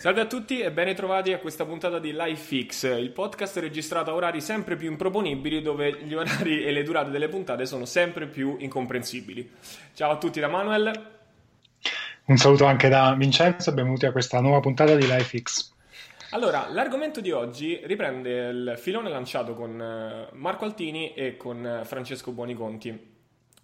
Salve a tutti e ben trovati a questa puntata di LifeFix, il podcast registrato a orari sempre più improponibili dove gli orari e le durate delle puntate sono sempre più incomprensibili. Ciao a tutti da Manuel. Un saluto anche da Vincenzo e benvenuti a questa nuova puntata di LifeX. Allora, l'argomento di oggi riprende il filone lanciato con eh, Marco Altini e con eh, Francesco Buoniconti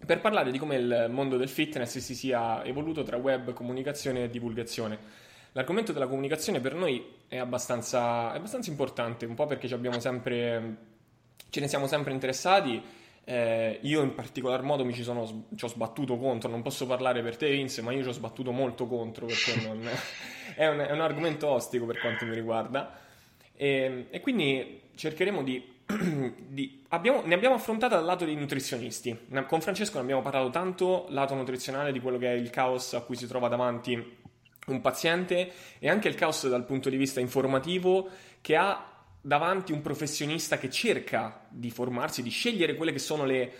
per parlare di come il mondo del fitness si sia evoluto tra web, comunicazione e divulgazione. L'argomento della comunicazione per noi è abbastanza, è abbastanza importante, un po' perché sempre, ce ne siamo sempre interessati. Eh, io in particolar modo mi ci, sono, ci ho sbattuto contro, non posso parlare per te Vince, ma io ci ho sbattuto molto contro perché non, è, un, è, un, argomento ostico per quanto mi riguarda. E, e quindi cercheremo di di, abbiamo, ne abbiamo affrontata dal lato dei nutrizionisti. Con Francesco ne abbiamo parlato tanto lato nutrizionale di quello che è il caos a cui si trova davanti un paziente e anche il caos dal punto di vista informativo che ha davanti un professionista che cerca di formarsi, di scegliere quelle che sono le,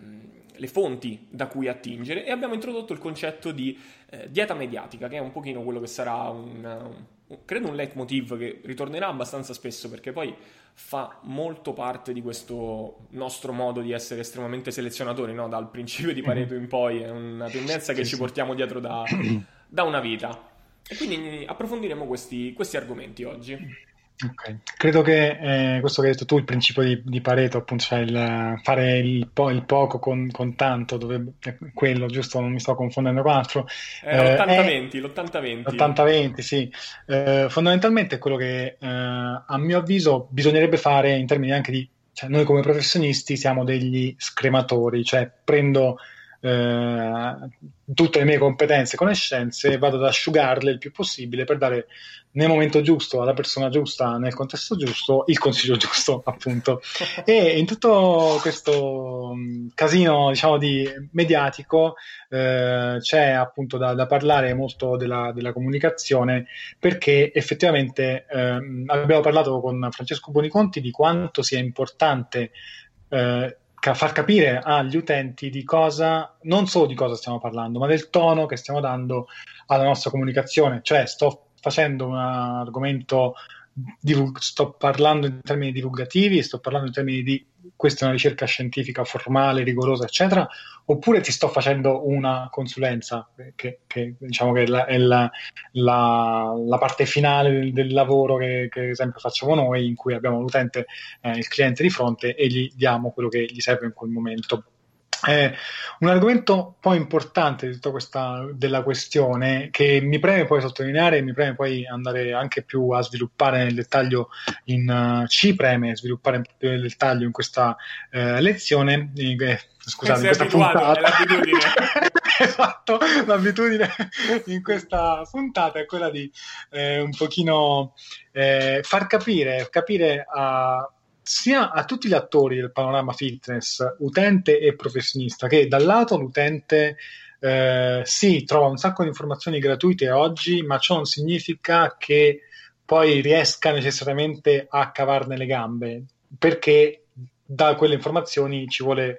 mm, le fonti da cui attingere. E abbiamo introdotto il concetto di eh, dieta mediatica che è un pochino quello che sarà un, un, credo un leitmotiv che ritornerà abbastanza spesso perché poi fa molto parte di questo nostro modo di essere estremamente selezionatori no? dal principio di Pareto in poi è una tendenza che ci portiamo dietro da, da una vita e quindi approfondiremo questi, questi argomenti oggi. Okay. Credo che eh, questo che hai detto tu, il principio di, di Pareto, appunto, cioè il, fare il, po- il poco con, con, tanto, dove, quello giusto, non mi sto confondendo con altro. Eh, l'80-20, l'80-20. L'80-20, sì. Eh, fondamentalmente è quello che eh, a mio avviso bisognerebbe fare in termini anche di, cioè noi come professionisti siamo degli scrematori, cioè prendo eh, tutte le mie competenze e conoscenze e vado ad asciugarle il più possibile per dare nel momento giusto, alla persona giusta, nel contesto giusto, il consiglio giusto, appunto. e in tutto questo mm, casino, diciamo, di mediatico eh, c'è appunto da, da parlare molto della, della, comunicazione perché effettivamente eh, abbiamo parlato con Francesco Boniconti di quanto sia importante eh, far capire agli utenti di cosa, non solo di cosa stiamo parlando, ma del tono che stiamo dando alla nostra comunicazione. Cioè, sto facendo un argomento, divulg- sto parlando in termini divulgativi, sto parlando in termini di questa è una ricerca scientifica formale, rigorosa, eccetera, oppure ti sto facendo una consulenza, che, che diciamo che è la, è la, la, la parte finale del, del lavoro che, che, esempio facciamo noi, in cui abbiamo l'utente, eh, il cliente di fronte e gli diamo quello che gli serve in quel momento. Eh, un argomento poi importante di tutta questa della questione che mi preme poi sottolineare e mi preme poi andare anche più a sviluppare nel dettaglio in, uh, ci preme sviluppare più nel dettaglio in questa uh, lezione eh, scusate in questa puntata. l'abitudine esatto l'abitudine in questa puntata è quella di eh, un pochino eh, far capire capire a sia a tutti gli attori del panorama fitness, utente e professionista, che dal lato l'utente eh, sì, trova un sacco di informazioni gratuite oggi, ma ciò non significa che poi riesca necessariamente a cavarne le gambe, perché da quelle informazioni ci vuole,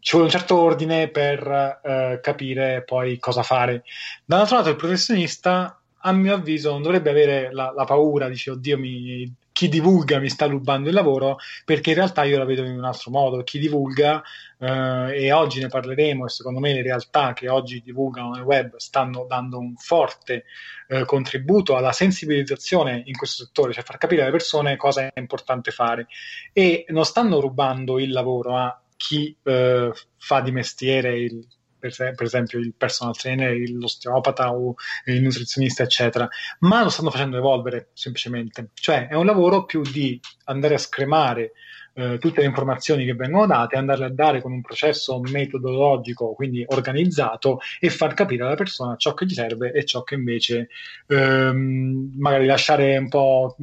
ci vuole un certo ordine per eh, capire poi cosa fare. Dall'altro lato il professionista, a mio avviso, non dovrebbe avere la, la paura, dice, oddio, mi chi divulga mi sta rubando il lavoro, perché in realtà io la vedo in un altro modo. Chi divulga, eh, e oggi ne parleremo, e secondo me le realtà che oggi divulgano nel web stanno dando un forte eh, contributo alla sensibilizzazione in questo settore, cioè far capire alle persone cosa è importante fare. E non stanno rubando il lavoro a chi eh, fa di mestiere il per, per, esempio il personal trainer, l'osteopata o il nutrizionista, eccetera, ma lo stanno facendo evolvere semplicemente. Cioè è un lavoro più di andare a scremare eh, tutte le informazioni che vengono date, andarle a dare con un processo metodologico, quindi organizzato, e far capire alla persona ciò che gli serve e ciò che invece ehm, magari lasciare un po'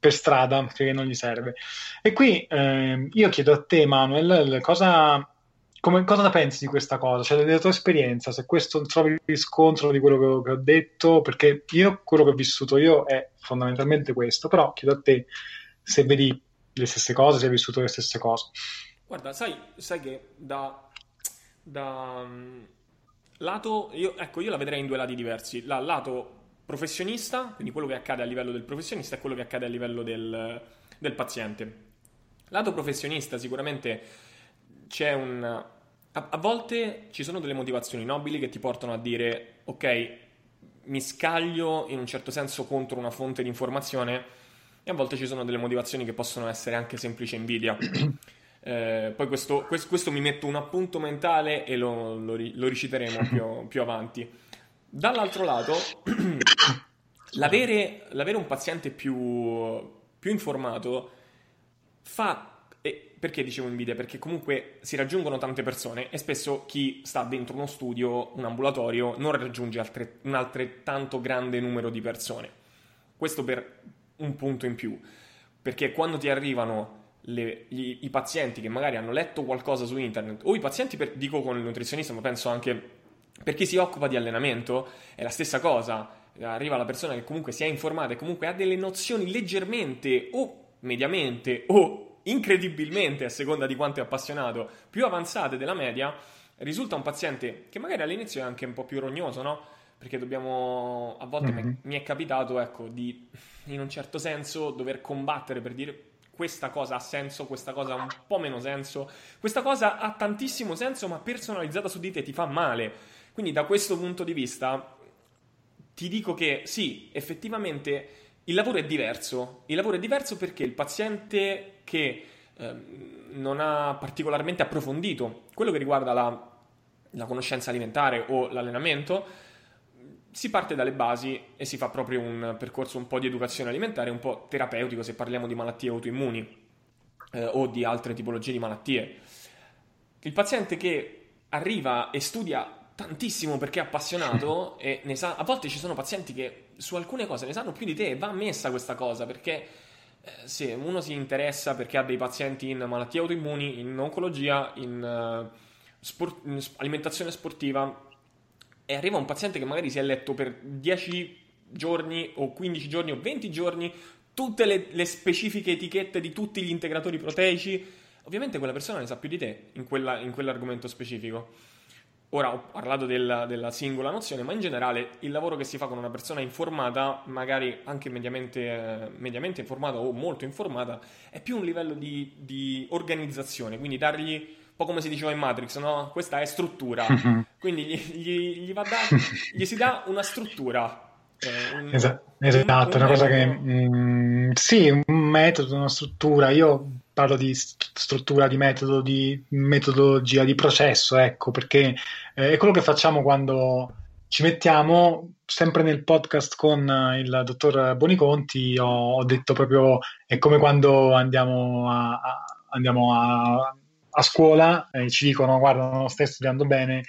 per strada che non gli serve. E qui eh, io chiedo a te, Manuel, cosa come, cosa ne pensi di questa cosa? Cioè, della tua esperienza, se questo trovi riscontro di quello che, che, ho detto, perché io quello che ho vissuto io è fondamentalmente questo, però chiedo a te se vedi le stesse cose, se hai vissuto le stesse cose. Guarda, sai, sai che da, da um, lato, io, ecco, io la vedrei in due lati diversi. Dal lato professionista, quindi quello che accade a livello del professionista e quello che accade a livello del, del paziente. Lato professionista sicuramente c'è un... A, a, volte ci sono delle motivazioni nobili che ti portano a dire ok, mi scaglio in un certo senso contro una fonte di informazione e a volte ci sono delle motivazioni che possono essere anche semplice invidia. Eh, poi questo, questo, questo, mi metto un appunto mentale e lo, lo, lo riciteremo più, più, avanti. Dall'altro lato, l'avere, l'avere, un paziente più, più informato fa... perché dicevo invidia? Perché comunque si raggiungono tante persone e spesso chi sta dentro uno studio, un ambulatorio, non raggiunge altre, un altrettanto grande numero di persone. Questo per un punto in più. Perché quando ti arrivano le, gli, i pazienti che magari hanno letto qualcosa su internet, o i pazienti, per, dico con il nutrizionista, ma penso anche per chi si occupa di allenamento, è la stessa cosa. Arriva la persona che comunque si è informata e comunque ha delle nozioni leggermente o mediamente o incredibilmente, a seconda di quanto è appassionato, più avanzate della media, risulta un paziente che magari all'inizio è anche un po' più rognoso, no? Perché dobbiamo, a volte mm-hmm. mi è capitato, ecco, di in un certo senso dover combattere per dire questa cosa ha senso, questa cosa ha un po' meno senso, questa cosa ha tantissimo senso ma personalizzata su di te ti fa male. Quindi da questo punto di vista ti dico che sì, effettivamente il lavoro è diverso. Il lavoro è diverso perché il paziente che eh, non ha particolarmente approfondito quello che riguarda la, la conoscenza alimentare o l'allenamento, si parte dalle basi e si fa proprio un percorso un po' di educazione alimentare, un po' terapeutico se parliamo di malattie autoimmuni eh, o di altre tipologie di malattie. Il paziente che arriva e studia tantissimo perché è appassionato e ne sa, a volte ci sono pazienti che su alcune cose ne sanno più di te e va ammessa questa cosa perché eh, se uno si interessa perché ha dei pazienti in malattie autoimmuni, in oncologia, in, uh, sport, in alimentazione sportiva, e arriva un paziente che magari si è letto per 10 giorni o 15 giorni o 20 giorni tutte le, le, specifiche etichette di tutti gli integratori proteici, ovviamente quella persona ne sa più di te in, quella, in quell'argomento specifico. Ora ho parlato della, della, singola nozione, ma in generale il lavoro che si fa con una persona informata, magari anche mediamente, eh, mediamente informata o molto informata, è più un livello di, di organizzazione, quindi dargli un po' come si diceva in Matrix, no? Questa è struttura. Quindi gli, gli, gli, da, gli si dà una struttura. Eh, un, esatto, un, un una cosa che... Mm, sì, un metodo, una struttura. Io parlo di struttura, di metodo, di metodologia, di processo, ecco, perché eh, è quello che facciamo quando ci mettiamo sempre nel podcast con il dottor Boniconti. Ho, ho detto proprio è come quando andiamo a, a, andiamo a a scuola eh, ci dicono guarda non stai studiando bene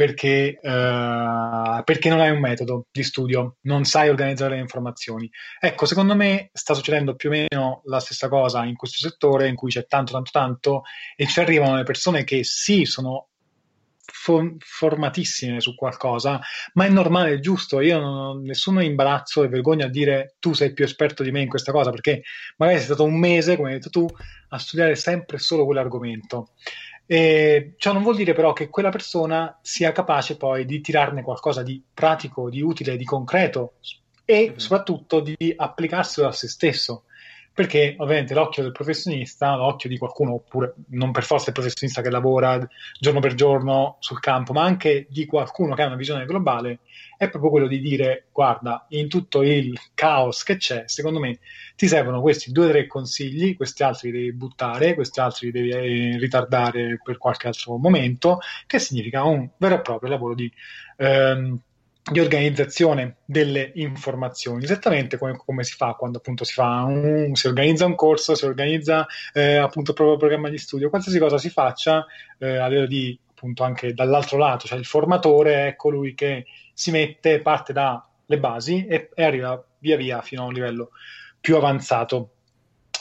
perché, eh, perché, non hai un metodo di studio, non sai organizzare le informazioni. Ecco, secondo me sta succedendo più o meno la stessa cosa in questo settore in cui c'è tanto, tanto, tanto e ci arrivano le persone che sì, sono formatissime su qualcosa, ma è normale, è giusto. Io non ho nessun imbarazzo e vergogna a dire tu sei più esperto di me in questa cosa, perché magari sei stato un mese, come hai detto tu, a studiare sempre solo quell'argomento. E ciò non vuol dire però che quella persona sia capace poi di tirarne qualcosa di pratico, di utile, di concreto e mm-hmm. soprattutto di applicarselo a se stesso perché ovviamente l'occhio del professionista, l'occhio di qualcuno, oppure non per forza il professionista che lavora giorno per giorno sul campo, ma anche di qualcuno che ha una visione globale, è proprio quello di dire guarda, in tutto il caos che c'è, secondo me ti servono questi due o tre consigli, questi altri li devi buttare, questi altri li devi eh, ritardare per qualche altro momento, che significa un vero e proprio lavoro di... Ehm, di organizzazione delle informazioni, esattamente come, come, si fa quando appunto si, fa un, si organizza un corso, si organizza eh, appunto il proprio programma di studio, qualsiasi cosa si faccia eh, a livello di appunto anche dall'altro lato, cioè il formatore è colui che si mette, parte dalle basi e, e arriva via via fino a un livello più avanzato.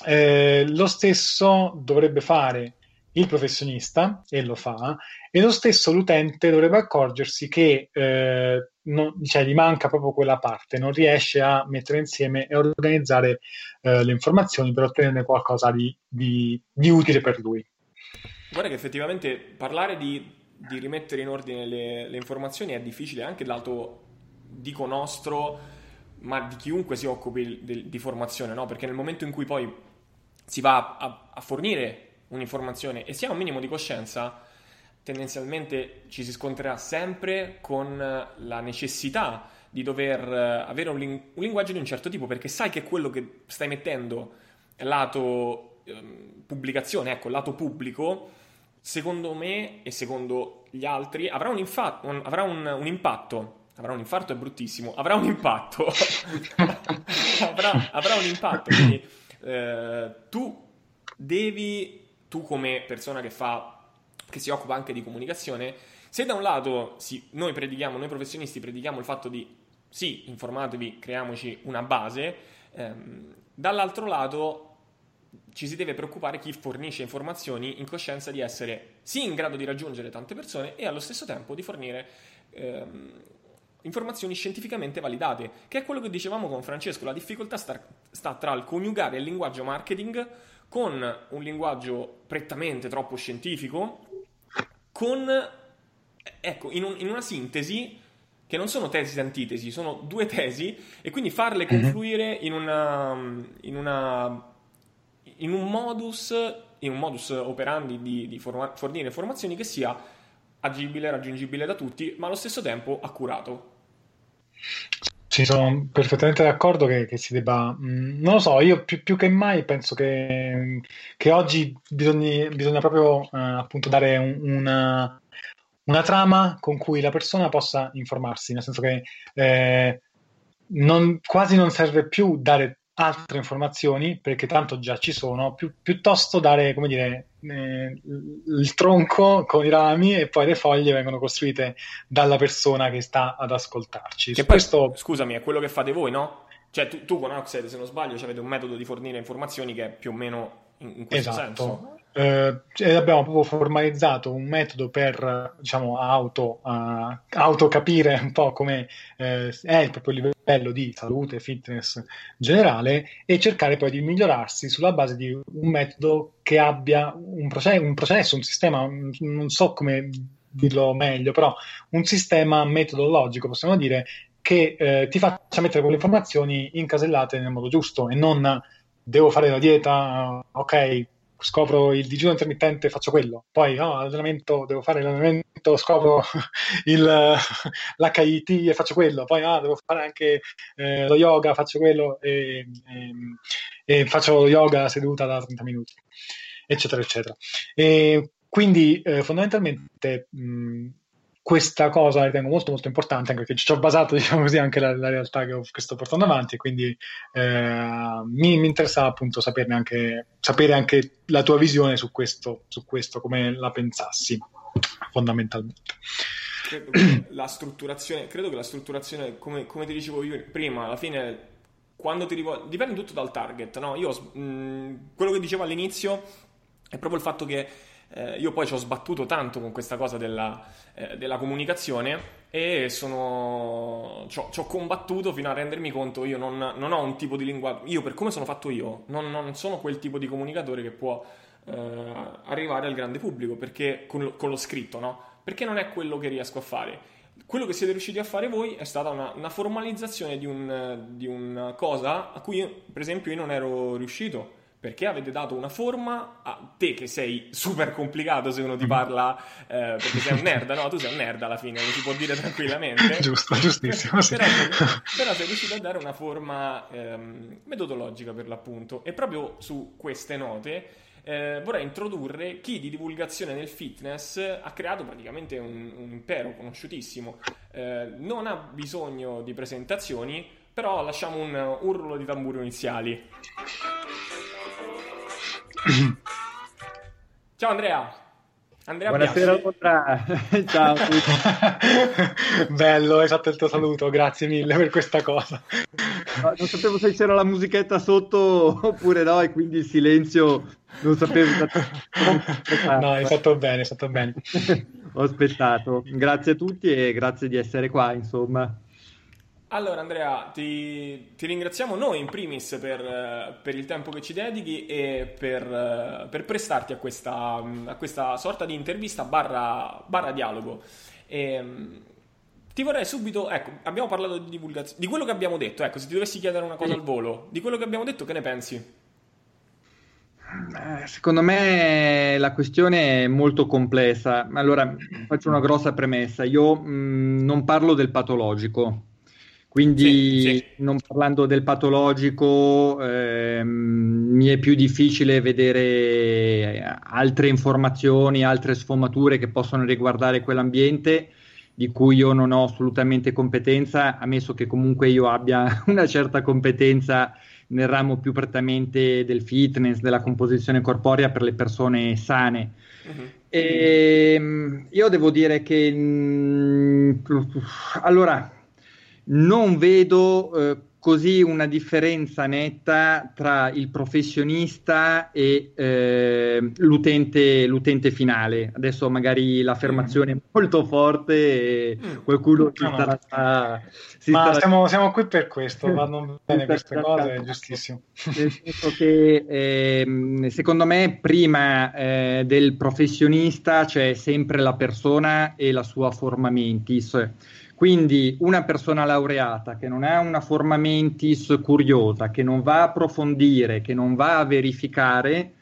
Eh, lo stesso dovrebbe fare il professionista, e lo fa, e lo stesso l'utente dovrebbe accorgersi che eh, non, cioè, gli manca proprio quella parte, non riesce a mettere insieme e organizzare eh, le informazioni per ottenere qualcosa di, di, di, utile per lui. Guarda che effettivamente parlare di, di rimettere in ordine le, le, informazioni è difficile anche dal lato, dico nostro, ma di chiunque si occupi di, di formazione, no? Perché nel momento in cui poi si va a, a fornire un'informazione e si ha un minimo di coscienza, tendenzialmente ci si scontrerà sempre con la necessità di dover avere un, ling- un, linguaggio di un certo tipo, perché sai che quello che stai mettendo lato ehm, pubblicazione, ecco, lato pubblico, secondo me e secondo gli altri avrà un, infa- un, avrà un, un impatto. Avrà un infarto, è bruttissimo. Avrà un impatto. avrà, avrà, un impatto. Quindi eh, tu devi, tu come persona che fa che si occupa anche di comunicazione, se da un lato sì, noi predichiamo, noi professionisti predichiamo il fatto di sì, informatevi, creiamoci una base, ehm, dall'altro lato ci si deve preoccupare chi fornisce informazioni in coscienza di essere sì in grado di raggiungere tante persone e allo stesso tempo di fornire ehm, informazioni scientificamente validate, che è quello che dicevamo con Francesco, la difficoltà sta, sta tra il coniugare il linguaggio marketing con un linguaggio prettamente troppo scientifico con, ecco, in, un, in una sintesi che non sono tesi e antitesi, sono due tesi e quindi farle mhm. confluire in, una, in, una, in un modus, in un modus operandi di, di forma, fornire informazioni che sia agibile, raggiungibile da tutti, ma allo stesso tempo accurato. Sì, sono perfettamente d'accordo che, che si debba. Mm, non lo so, io più, più che mai penso che, che oggi bisogna, bisogna proprio eh, appunto dare un, una, una, trama con cui la persona possa informarsi, nel senso che eh, non, quasi non serve più dare altre informazioni perché tanto già ci sono, pi- piuttosto dare, come dire, eh, il tronco con i rami e poi le foglie vengono costruite dalla persona che sta ad ascoltarci. Che questo... scusami, è quello che fate voi, no? Cioè tu, tu con Oxide, se non sbaglio, avete un metodo di fornire informazioni che è più o meno in, in questo esatto. senso. Eh, abbiamo proprio formalizzato un metodo per diciamo, auto, uh, auto capire un po' come eh, è il proprio livello di salute, fitness generale e cercare poi di migliorarsi sulla base di un metodo che abbia un, proce- un processo, un sistema, non so come dirlo meglio, però un sistema metodologico, possiamo dire, che eh, ti faccia mettere quelle informazioni incasellate nel modo giusto e non devo fare la dieta, ok, scopro il digiuno intermittente, faccio quello. Poi no, allenamento, devo fare l'allenamento, scopro il, l'HIT e faccio quello. Poi no, devo fare anche eh, lo yoga, faccio quello e, e, e, faccio yoga seduta da 30 minuti, eccetera, eccetera. E quindi eh, fondamentalmente mh, questa cosa la ritengo molto molto importante anche perché ci ho basato diciamo così anche la, la realtà che, ho, che, sto portando avanti quindi eh, mi, mi interessa appunto saperne anche, sapere anche la tua visione su questo, su questo come la pensassi fondamentalmente credo che la strutturazione credo che la strutturazione come, come ti dicevo io prima alla fine quando ti rivolgi dipende tutto dal target no? io mh, quello che dicevo all'inizio è proprio il fatto che eh, io poi ci ho sbattuto tanto con questa cosa della, eh, della comunicazione e sono, ci, ho, ci ho, combattuto fino a rendermi conto io non, non, ho un tipo di linguaggio, io per come sono fatto io, non, non sono quel tipo di comunicatore che può eh, arrivare al grande pubblico perché, con, lo, con lo scritto, no? Perché non è quello che riesco a fare quello che siete riusciti a fare voi è stata una, una formalizzazione di, un, di, una cosa a cui, io, per esempio, io non ero riuscito perché avete dato una forma a te che sei super complicato se uno ti mm-hmm. parla eh, perché sei un nerd, no? Tu sei un nerd alla fine, lo si può dire tranquillamente. Giusto, giustissimo. Sì. Però, però, sei riuscito a dare una forma ehm, metodologica per l'appunto e proprio su queste note eh, vorrei introdurre chi di divulgazione nel fitness ha creato praticamente un, un impero conosciutissimo. Eh, non ha bisogno di presentazioni, però lasciamo un, rullo di tamburo iniziali. Ciao Andrea. Andrea Buonasera Londra. Ciao. Bello, hai fatto il tuo saluto, grazie mille per questa cosa. non sapevo se c'era la musichetta sotto oppure no, e quindi il silenzio non sapevo. no, hai fatto bene, hai fatto bene. Ho aspettato. Grazie a tutti e grazie di essere qua, insomma. Allora Andrea, ti, ti, ringraziamo noi in primis per, per, il tempo che ci dedichi e per, per prestarti a questa, a questa, sorta di intervista barra, barra dialogo. E, ti vorrei subito, ecco, abbiamo parlato di divulgazione, di quello che abbiamo detto, ecco, se ti dovessi chiedere una cosa al volo, di quello che abbiamo detto, che ne pensi? Eh, secondo me la questione è molto complessa. Allora, faccio una grossa premessa. Io mh, non parlo del patologico, quindi sì, sì. non parlando del patologico ehm, mi è più difficile vedere altre informazioni, altre sfumature che possono riguardare quell'ambiente di cui io non ho assolutamente competenza, ammesso che comunque io abbia una certa competenza nel ramo più prettamente del fitness, della composizione corporea per le persone sane. Uh-huh. E, ehm, io devo dire che mh, mm, allora non vedo eh, così una differenza netta tra il professionista e eh, l'utente, l'utente, finale. Adesso magari l'affermazione mm. è molto forte e mm. qualcuno si no, starà... No. Si Ma starà... Siamo, siamo, qui per questo, vanno bene queste cose, è giustissimo. Nel senso che eh, secondo me prima eh, del professionista c'è sempre la persona e la sua forma mentis quindi una persona laureata che non ha una forma mentis curiosa, che non va a approfondire, che non va a verificare,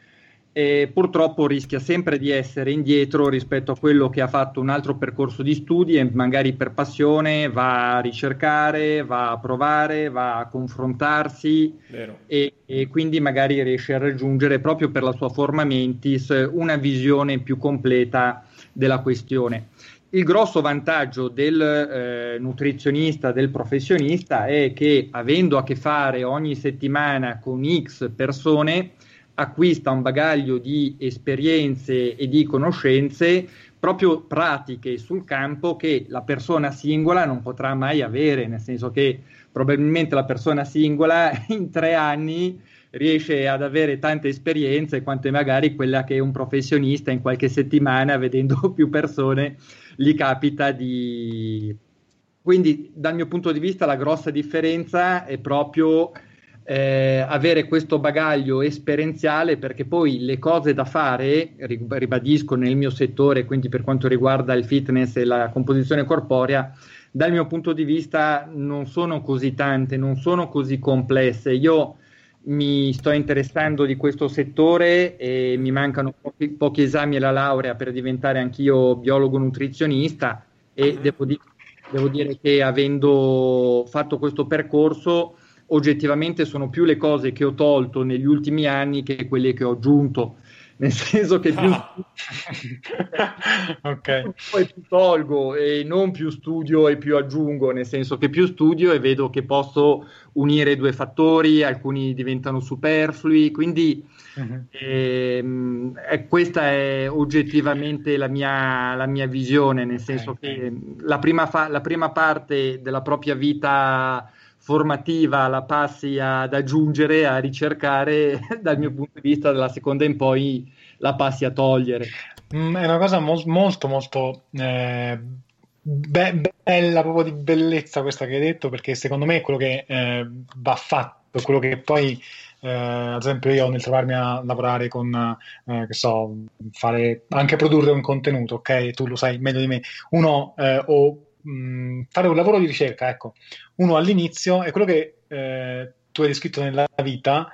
eh, purtroppo rischia sempre di essere indietro rispetto a quello che ha fatto un altro percorso di studi e magari per passione va a ricercare, va a provare, va a confrontarsi e, e, quindi magari riesce a raggiungere proprio per la sua forma mentis una visione più completa della questione. Il grosso vantaggio del eh, nutrizionista, del professionista, è che avendo a che fare ogni settimana con X persone, acquista un bagaglio di esperienze e di conoscenze proprio pratiche sul campo che la persona singola non potrà mai avere, nel senso che probabilmente la persona singola in tre anni riesce ad avere tante esperienze quanto magari quella che un professionista in qualche settimana vedendo più persone gli capita di... Quindi dal mio punto di vista la grossa differenza è proprio eh, avere questo bagaglio esperienziale perché poi le cose da fare, ribadisco nel mio settore, quindi per quanto riguarda il fitness e la composizione corporea, dal mio punto di vista non sono così tante, non sono così complesse. Io mi sto interessando di questo settore e mi mancano pochi, pochi esami alla laurea per diventare anch'io biologo nutrizionista e uh-huh. devo, di- devo, dire che avendo fatto questo percorso oggettivamente sono più le cose che ho tolto negli ultimi anni che quelle che ho aggiunto nel senso che più, ah. okay. poi più tolgo e non più studio e più aggiungo, nel senso che più studio e vedo che posso unire due fattori, alcuni diventano superflui, quindi uh-huh. ehm, eh, questa è oggettivamente la mia, la mia visione, nel senso okay. che la prima, fa- la prima parte della propria vita formativa la passi ad aggiungere, a ricercare, dal mio punto di vista, dalla seconda in poi la passi a togliere. Mm, è una cosa mo- molto, molto eh, be- bella, proprio di bellezza questa che hai detto, perché secondo me è quello che eh, va fatto, quello che poi. Eh, ad esempio, io nel trovarmi a lavorare con, eh, che so, fare anche produrre un contenuto, ok? Tu lo sai meglio di me. Uno eh, o mh, fare un lavoro di ricerca, ecco, uno all'inizio è quello che eh, tu hai descritto nella vita,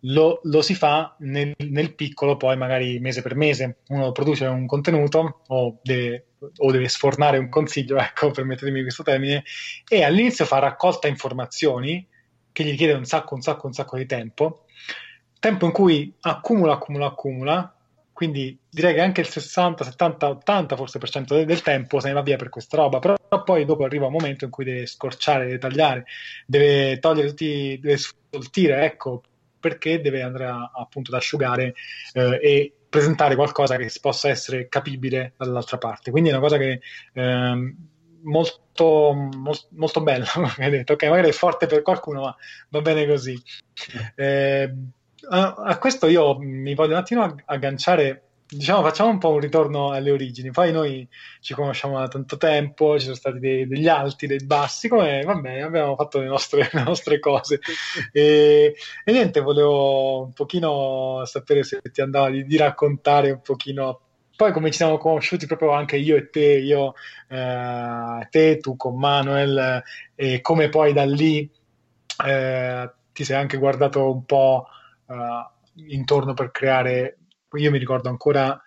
lo, lo si fa nel, nel, piccolo, poi magari mese per mese. Uno produce un contenuto o deve, o deve sfornare un consiglio, ecco, permettetemi questo termine, e all'inizio fa raccolta informazioni che gli chiede un sacco, un sacco, un sacco di tempo, tempo in cui accumula, accumula, accumula, quindi direi che anche il 60, 70, 80 forse per cento del, tempo se ne va via per questa roba, però poi dopo arriva un momento in cui deve scorciare, deve tagliare, deve togliere tutti, deve sfoltire, ecco, perché deve andare a, appunto ad asciugare eh, e presentare qualcosa che possa essere capibile dall'altra parte. Quindi è una cosa che eh, molto, molto, molto bella, hai detto, ok, magari è forte per qualcuno, ma va bene così. Eh, a, questo io mi voglio un attimo agganciare diciamo, facciamo un po' un ritorno alle origini. Poi noi ci conosciamo da tanto tempo, ci sono stati dei, degli alti, dei bassi, come va bene, abbiamo fatto le nostre, le nostre cose. E, e, niente, volevo un pochino sapere se ti andava di, di raccontare un pochino poi come ci siamo conosciuti proprio anche io e te, io, eh, te, tu con Manuel, e come poi da lì eh, ti sei anche guardato un po' uh, intorno per creare. Io mi ricordo ancora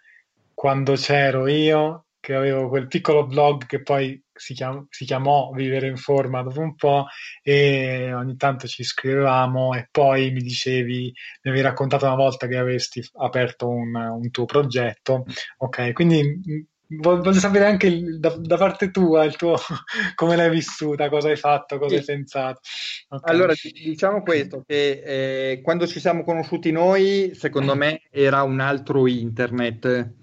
quando c'ero io, che avevo quel piccolo blog che poi si, chiam- si, chiamò Vivere in forma dopo un po' e ogni tanto ci scrivevamo e poi mi dicevi, mi avevi raccontato una volta che avesti aperto un, un tuo progetto, ok, quindi voglio sapere anche da, da, parte tua il tuo, come l'hai vissuta, cosa hai fatto, cosa sì. hai pensato. Okay. Allora, diciamo questo, che eh, quando ci siamo conosciuti noi, secondo me era un altro internet,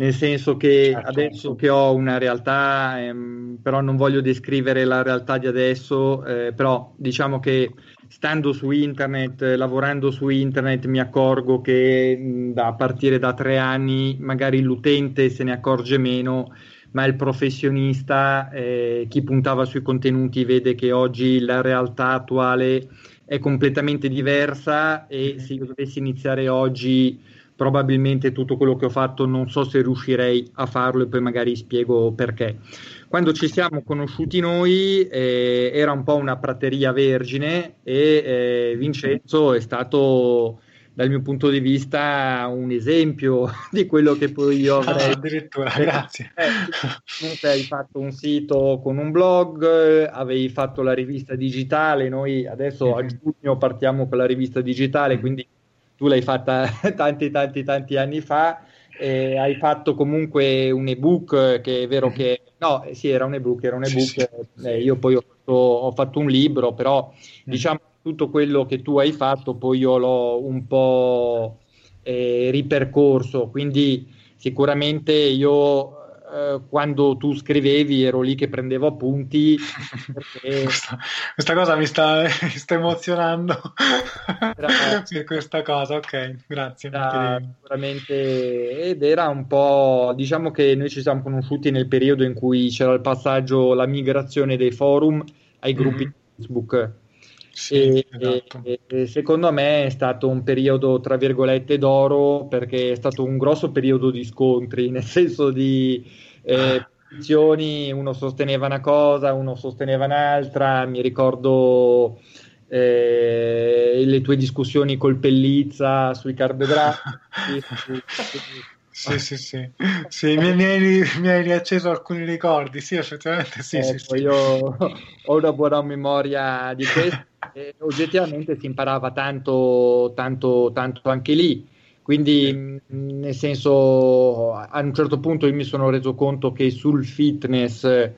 nel senso che certo. adesso che ho una realtà, ehm, però non voglio descrivere la realtà di adesso, eh, però diciamo che stando su internet, lavorando su internet, mi accorgo che da, a partire da tre anni magari l'utente se ne accorge meno, ma il professionista, eh, chi puntava sui contenuti, vede che oggi la realtà attuale è completamente diversa e se io dovessi iniziare oggi probabilmente tutto quello che ho fatto non so se riuscirei a farlo e poi magari spiego perché. Quando ci siamo conosciuti noi eh, era un po' una prateria vergine e eh, Vincenzo è stato dal mio punto di vista un esempio di quello che poi io ah, avrei. Ah, addirittura, grazie. Eh, hai fatto un sito con un blog, avevi fatto la rivista digitale, noi adesso a giugno partiamo con la rivista digitale, quindi tu l'hai fatta tanti tanti tanti anni fa eh, hai fatto comunque un ebook che è vero che no eh, sì era un ebook era un ebook sì, sì. Eh, io poi ho fatto, ho fatto, un libro però mm. diciamo tutto quello che tu hai fatto poi io l'ho un po' eh, ripercorso quindi sicuramente io eh, quando tu scrivevi ero lì che prendevo appunti. Perché... questa, questa, cosa mi sta, mi sta emozionando per questa cosa, ok, grazie. Era, sicuramente, ed era un po', diciamo che noi ci siamo conosciuti nel periodo in cui c'era il passaggio, la migrazione dei forum ai gruppi mm-hmm. Facebook. Sì, esatto. e, e, secondo me è stato un periodo tra virgolette d'oro perché è stato un grosso periodo di scontri, nel senso di eh, posizioni, uno sosteneva una cosa, uno sosteneva un'altra, mi ricordo eh, le tue discussioni col Pellizza sui carboidrati. Sì, sì, sì, sì mi, mi, hai, mi, hai, riacceso alcuni ricordi, sì, effettivamente sì, ecco, sì, Io ho una buona memoria di questo e oggettivamente si imparava tanto, tanto, tanto anche lì. Quindi, nel senso, a un certo punto io mi sono reso conto che sul fitness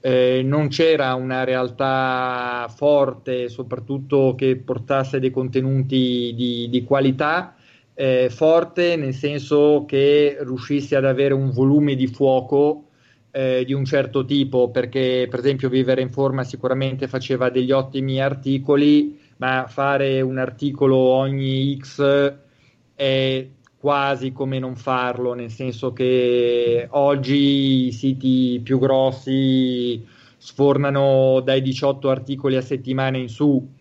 eh, non c'era una realtà forte, soprattutto che portasse dei contenuti di, di qualità eh, forte nel senso che riuscisse ad avere un volume di fuoco eh, di un certo tipo, perché per esempio Vivere in Forma sicuramente faceva degli ottimi articoli, ma fare un articolo ogni X è quasi come non farlo, nel senso che oggi i siti più grossi sfornano dai 18 articoli a settimana in su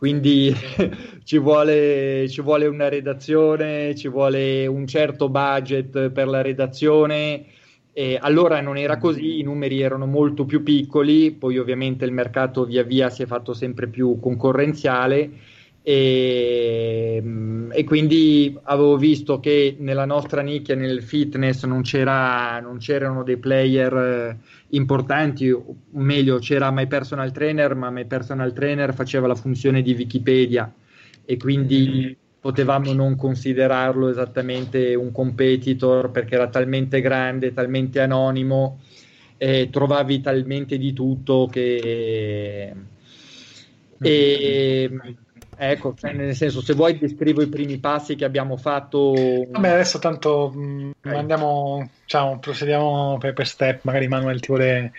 quindi ci, vuole, ci vuole una redazione, ci vuole un certo budget per la redazione. E allora non era così, i numeri erano molto più piccoli, poi ovviamente il mercato via via si è fatto sempre più concorrenziale e, e, quindi avevo visto che nella nostra nicchia, nel fitness, non, c'era, non c'erano dei player eh, importanti, o meglio, c'era My Personal Trainer, ma My Personal Trainer faceva la funzione di Wikipedia. E quindi potevamo non considerarlo esattamente un competitor perché era talmente grande, talmente anonimo, e trovavi talmente di tutto che... E, Ecco, cioè nel senso, se vuoi descrivo i primi passi che abbiamo fatto. Vabbè, adesso tanto mh, mm, okay. andiamo, diciamo, procediamo per, per, step. Magari Manuel ti vuole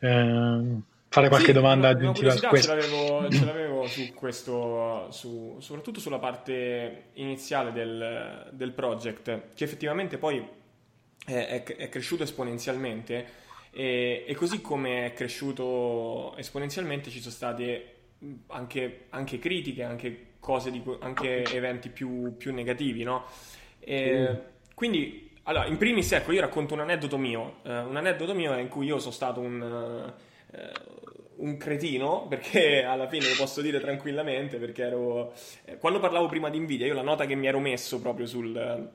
eh, fare qualche sì, domanda aggiuntiva su questo. Ce l'avevo, ce l'avevo su questo, su, soprattutto sulla parte iniziale del, del project, che effettivamente poi è, è, è cresciuto esponenzialmente. E, e, così come è cresciuto esponenzialmente, ci sono state anche, anche critiche, anche cose di, anche eventi più, più negativi, no? E, Quindi allora, in primis, ecco, io racconto un aneddoto mio. Uh, un aneddoto mio è in cui io sono stato un, uh, un cretino, perché alla fine lo posso dire tranquillamente, perché ero... Eh, quando parlavo prima di Nvidia, io la nota che mi ero messo proprio sul,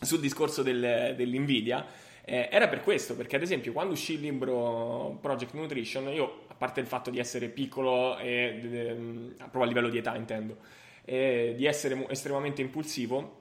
sul discorso del, dell'Nvidia eh, era per questo, perché ad esempio quando uscì il libro Project Nutrition, io, parte il fatto di essere piccolo e proprio a livello di età intendo, e di essere estremamente impulsivo,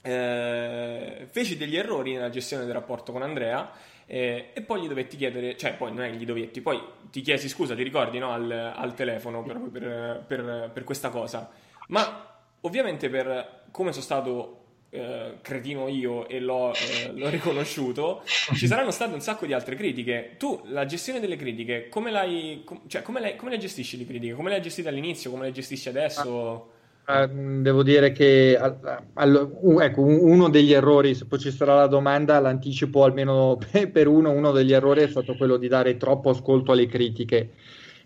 eh, feci degli errori nella gestione del rapporto con Andrea eh, e poi gli dovetti chiedere, cioè poi non è che gli dovetti, poi ti chiesi scusa, ti ricordi no, al, al, telefono proprio per, per, per, questa cosa, ma ovviamente per come sono stato eh, cretino io e l'ho, eh, l'ho, riconosciuto, ci saranno state un sacco di altre critiche. Tu la gestione delle critiche, come, l'hai, com- cioè, come, le, come le gestisci le critiche? Come le hai gestite all'inizio? Come le gestisci adesso? Ah Uh, devo dire che all, ecco, uno degli errori, se poi ci sarà la domanda, l'anticipo almeno per uno, uno degli errori è stato quello di dare troppo ascolto alle critiche,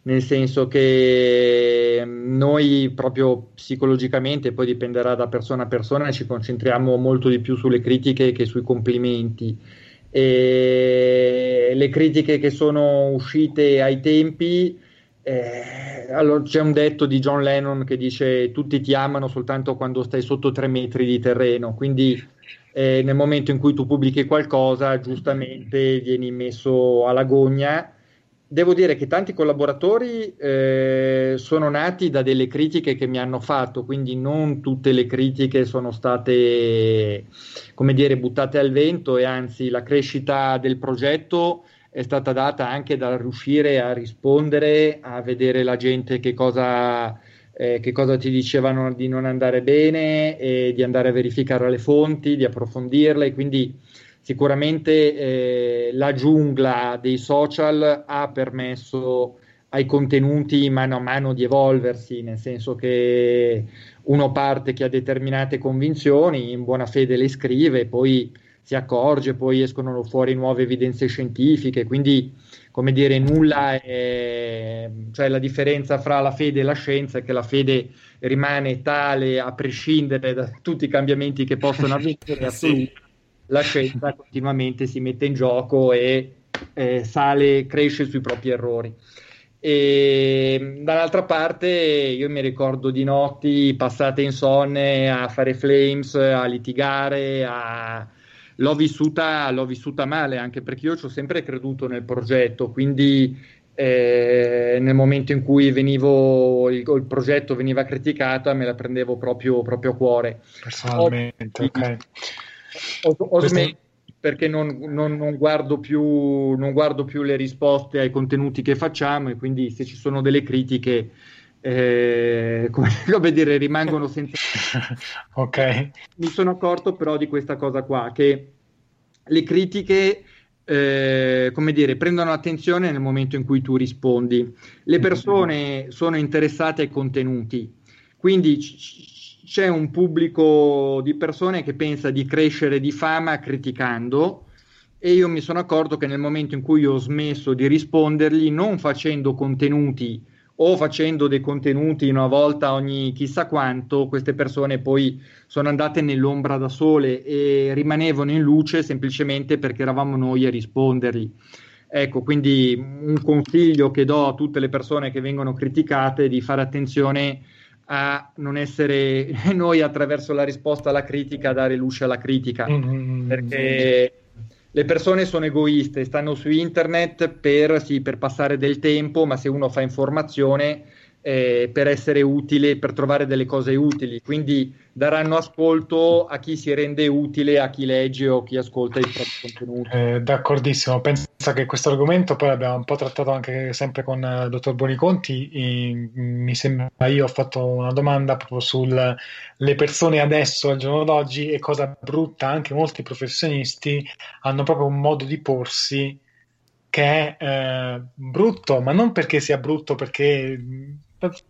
nel senso che noi proprio psicologicamente, poi dipenderà da persona a persona, ci concentriamo molto di più sulle critiche che sui complimenti. E le critiche che sono uscite ai tempi eh, allora, c'è un detto di John Lennon che dice tutti ti amano soltanto quando stai sotto tre metri di terreno, quindi eh, nel momento in cui tu pubblichi qualcosa giustamente vieni messo alla gogna. Devo dire che tanti collaboratori eh, sono nati da delle critiche che mi hanno fatto, quindi non tutte le critiche sono state, come dire, buttate al vento e anzi la crescita del progetto è stata data anche dal riuscire a rispondere, a vedere la gente che cosa, eh, che cosa ti dicevano di non andare bene di andare a verificare le fonti, di approfondirle. Quindi sicuramente eh, la giungla dei social ha permesso ai contenuti mano a mano di evolversi, nel senso che uno parte che ha determinate convinzioni, in buona fede le scrive, poi si accorge, poi escono fuori nuove evidenze scientifiche, quindi come dire, nulla è, cioè la differenza fra la fede e la scienza è che la fede rimane tale a prescindere da tutti i cambiamenti che possono avvenire, sì. La scienza continuamente si mette in gioco e eh, sale, cresce sui propri errori. E dall'altra parte io mi ricordo di notti passate insonne a fare flames, a litigare, a, l'ho vissuta, l'ho vissuta male, anche perché io ci ho sempre creduto nel progetto, quindi eh, nel momento in cui venivo, il, il, progetto veniva criticato me la prendevo proprio, proprio a cuore. Personalmente, ho, ok. Ho, ho smesso perché non, non, non, guardo più, non guardo più le risposte ai contenuti che facciamo e quindi se ci sono delle critiche eh, come, come, dire, rimangono senza... ok. Mi sono accorto però di questa cosa qua, che le critiche, eh, come dire, prendono attenzione nel momento in cui tu rispondi. Le persone sono interessate ai contenuti, quindi c- c'è un pubblico di persone che pensa di crescere di fama criticando e io mi sono accorto che nel momento in cui ho smesso di rispondergli, non facendo contenuti o facendo dei contenuti una volta ogni chissà quanto, queste persone poi sono andate nell'ombra da sole e rimanevano in luce semplicemente perché eravamo noi a rispondergli. Ecco, quindi un consiglio che do a tutte le persone che vengono criticate è di fare attenzione a non essere noi attraverso la risposta alla critica a dare luce alla critica, mm-hmm. perché le persone sono egoiste, stanno su internet per, sì, per passare del tempo, ma se uno fa informazione eh, per essere utile, per trovare delle cose utili, quindi daranno ascolto a chi si rende utile, a chi legge o chi ascolta i propri contenuti. Eh, d'accordissimo, penso che questo argomento poi l'abbiamo un po' trattato anche sempre con il uh, dottor Boniconti, e, mi sembra io ho fatto una domanda proprio sulle persone adesso, al giorno d'oggi, e cosa brutta, anche molti professionisti hanno proprio un modo di porsi che è eh, brutto, ma non perché sia brutto, perché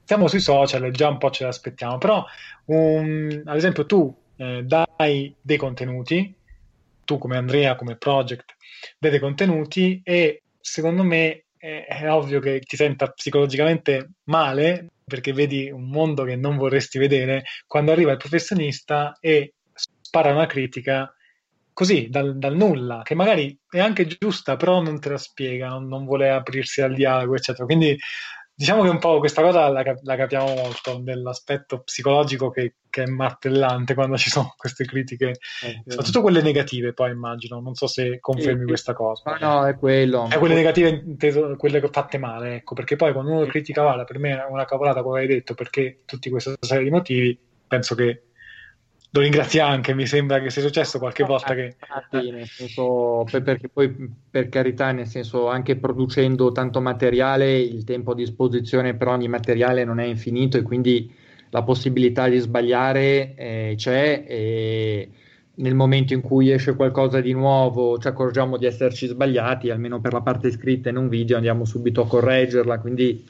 siamo sui social e già un po' ce l'aspettiamo, però um, ad esempio tu eh, dai dei contenuti, tu come Andrea, come project, dai dei contenuti e secondo me è, è ovvio che ti senta psicologicamente male perché vedi un mondo che non vorresti vedere quando arriva il professionista e spara una critica così dal, dal, nulla, che magari è anche giusta, però non te la spiega, non, non vuole aprirsi al dialogo, eccetera. Quindi diciamo che un po' questa cosa la, la capiamo molto nell'aspetto psicologico che, che, è martellante quando ci sono queste critiche, eh, soprattutto quelle negative, poi immagino. Non so se confermi eh, questa cosa. No, no, è quello. È quelle negative, inteso, quelle fatte male, ecco, perché poi quando uno critica Vale, per me è una cavolata, come hai detto, perché tutti questa serie di motivi, penso che lo ringrazio anche, mi sembra che sia successo qualche volta che... Infatti, nel senso, perché poi per carità, nel senso, anche producendo tanto materiale, il tempo a disposizione per ogni materiale non è infinito e quindi la possibilità di sbagliare eh, c'è e nel momento in cui esce qualcosa di nuovo ci accorgiamo di esserci sbagliati, almeno per la parte scritta in un video andiamo subito a correggerla, quindi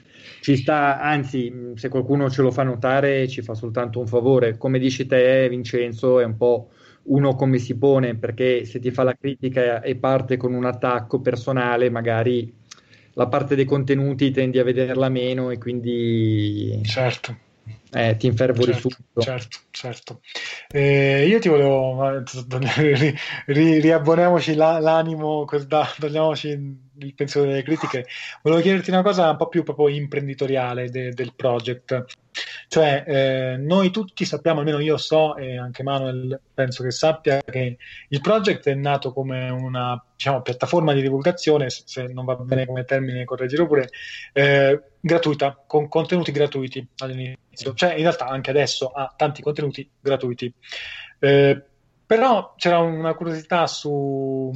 ci sta, anzi, se qualcuno ce lo fa notare, ci fa soltanto un favore. Come dici te, Vincenzo, è un po' uno come si pone, perché se ti fa la critica e parte con un attacco personale, magari la parte dei contenuti tendi a vederla meno e quindi certo. eh, ti infervori certo, subito. Certo, certo. Eh, io ti volevo, ri, ri, riabboniamoci la, l'animo, togliamoci il pensiero delle critiche, volevo chiederti una cosa un po' più proprio imprenditoriale de, del project. Cioè, eh, noi tutti sappiamo, almeno io so, e anche Manuel penso che sappia, che il project è nato come una diciamo, piattaforma di divulgazione, se non va bene come termine, correggere pure, eh, gratuita, con contenuti gratuiti all'inizio. Cioè, in realtà anche adesso ha tanti contenuti gratuiti. Eh, però c'era una curiosità su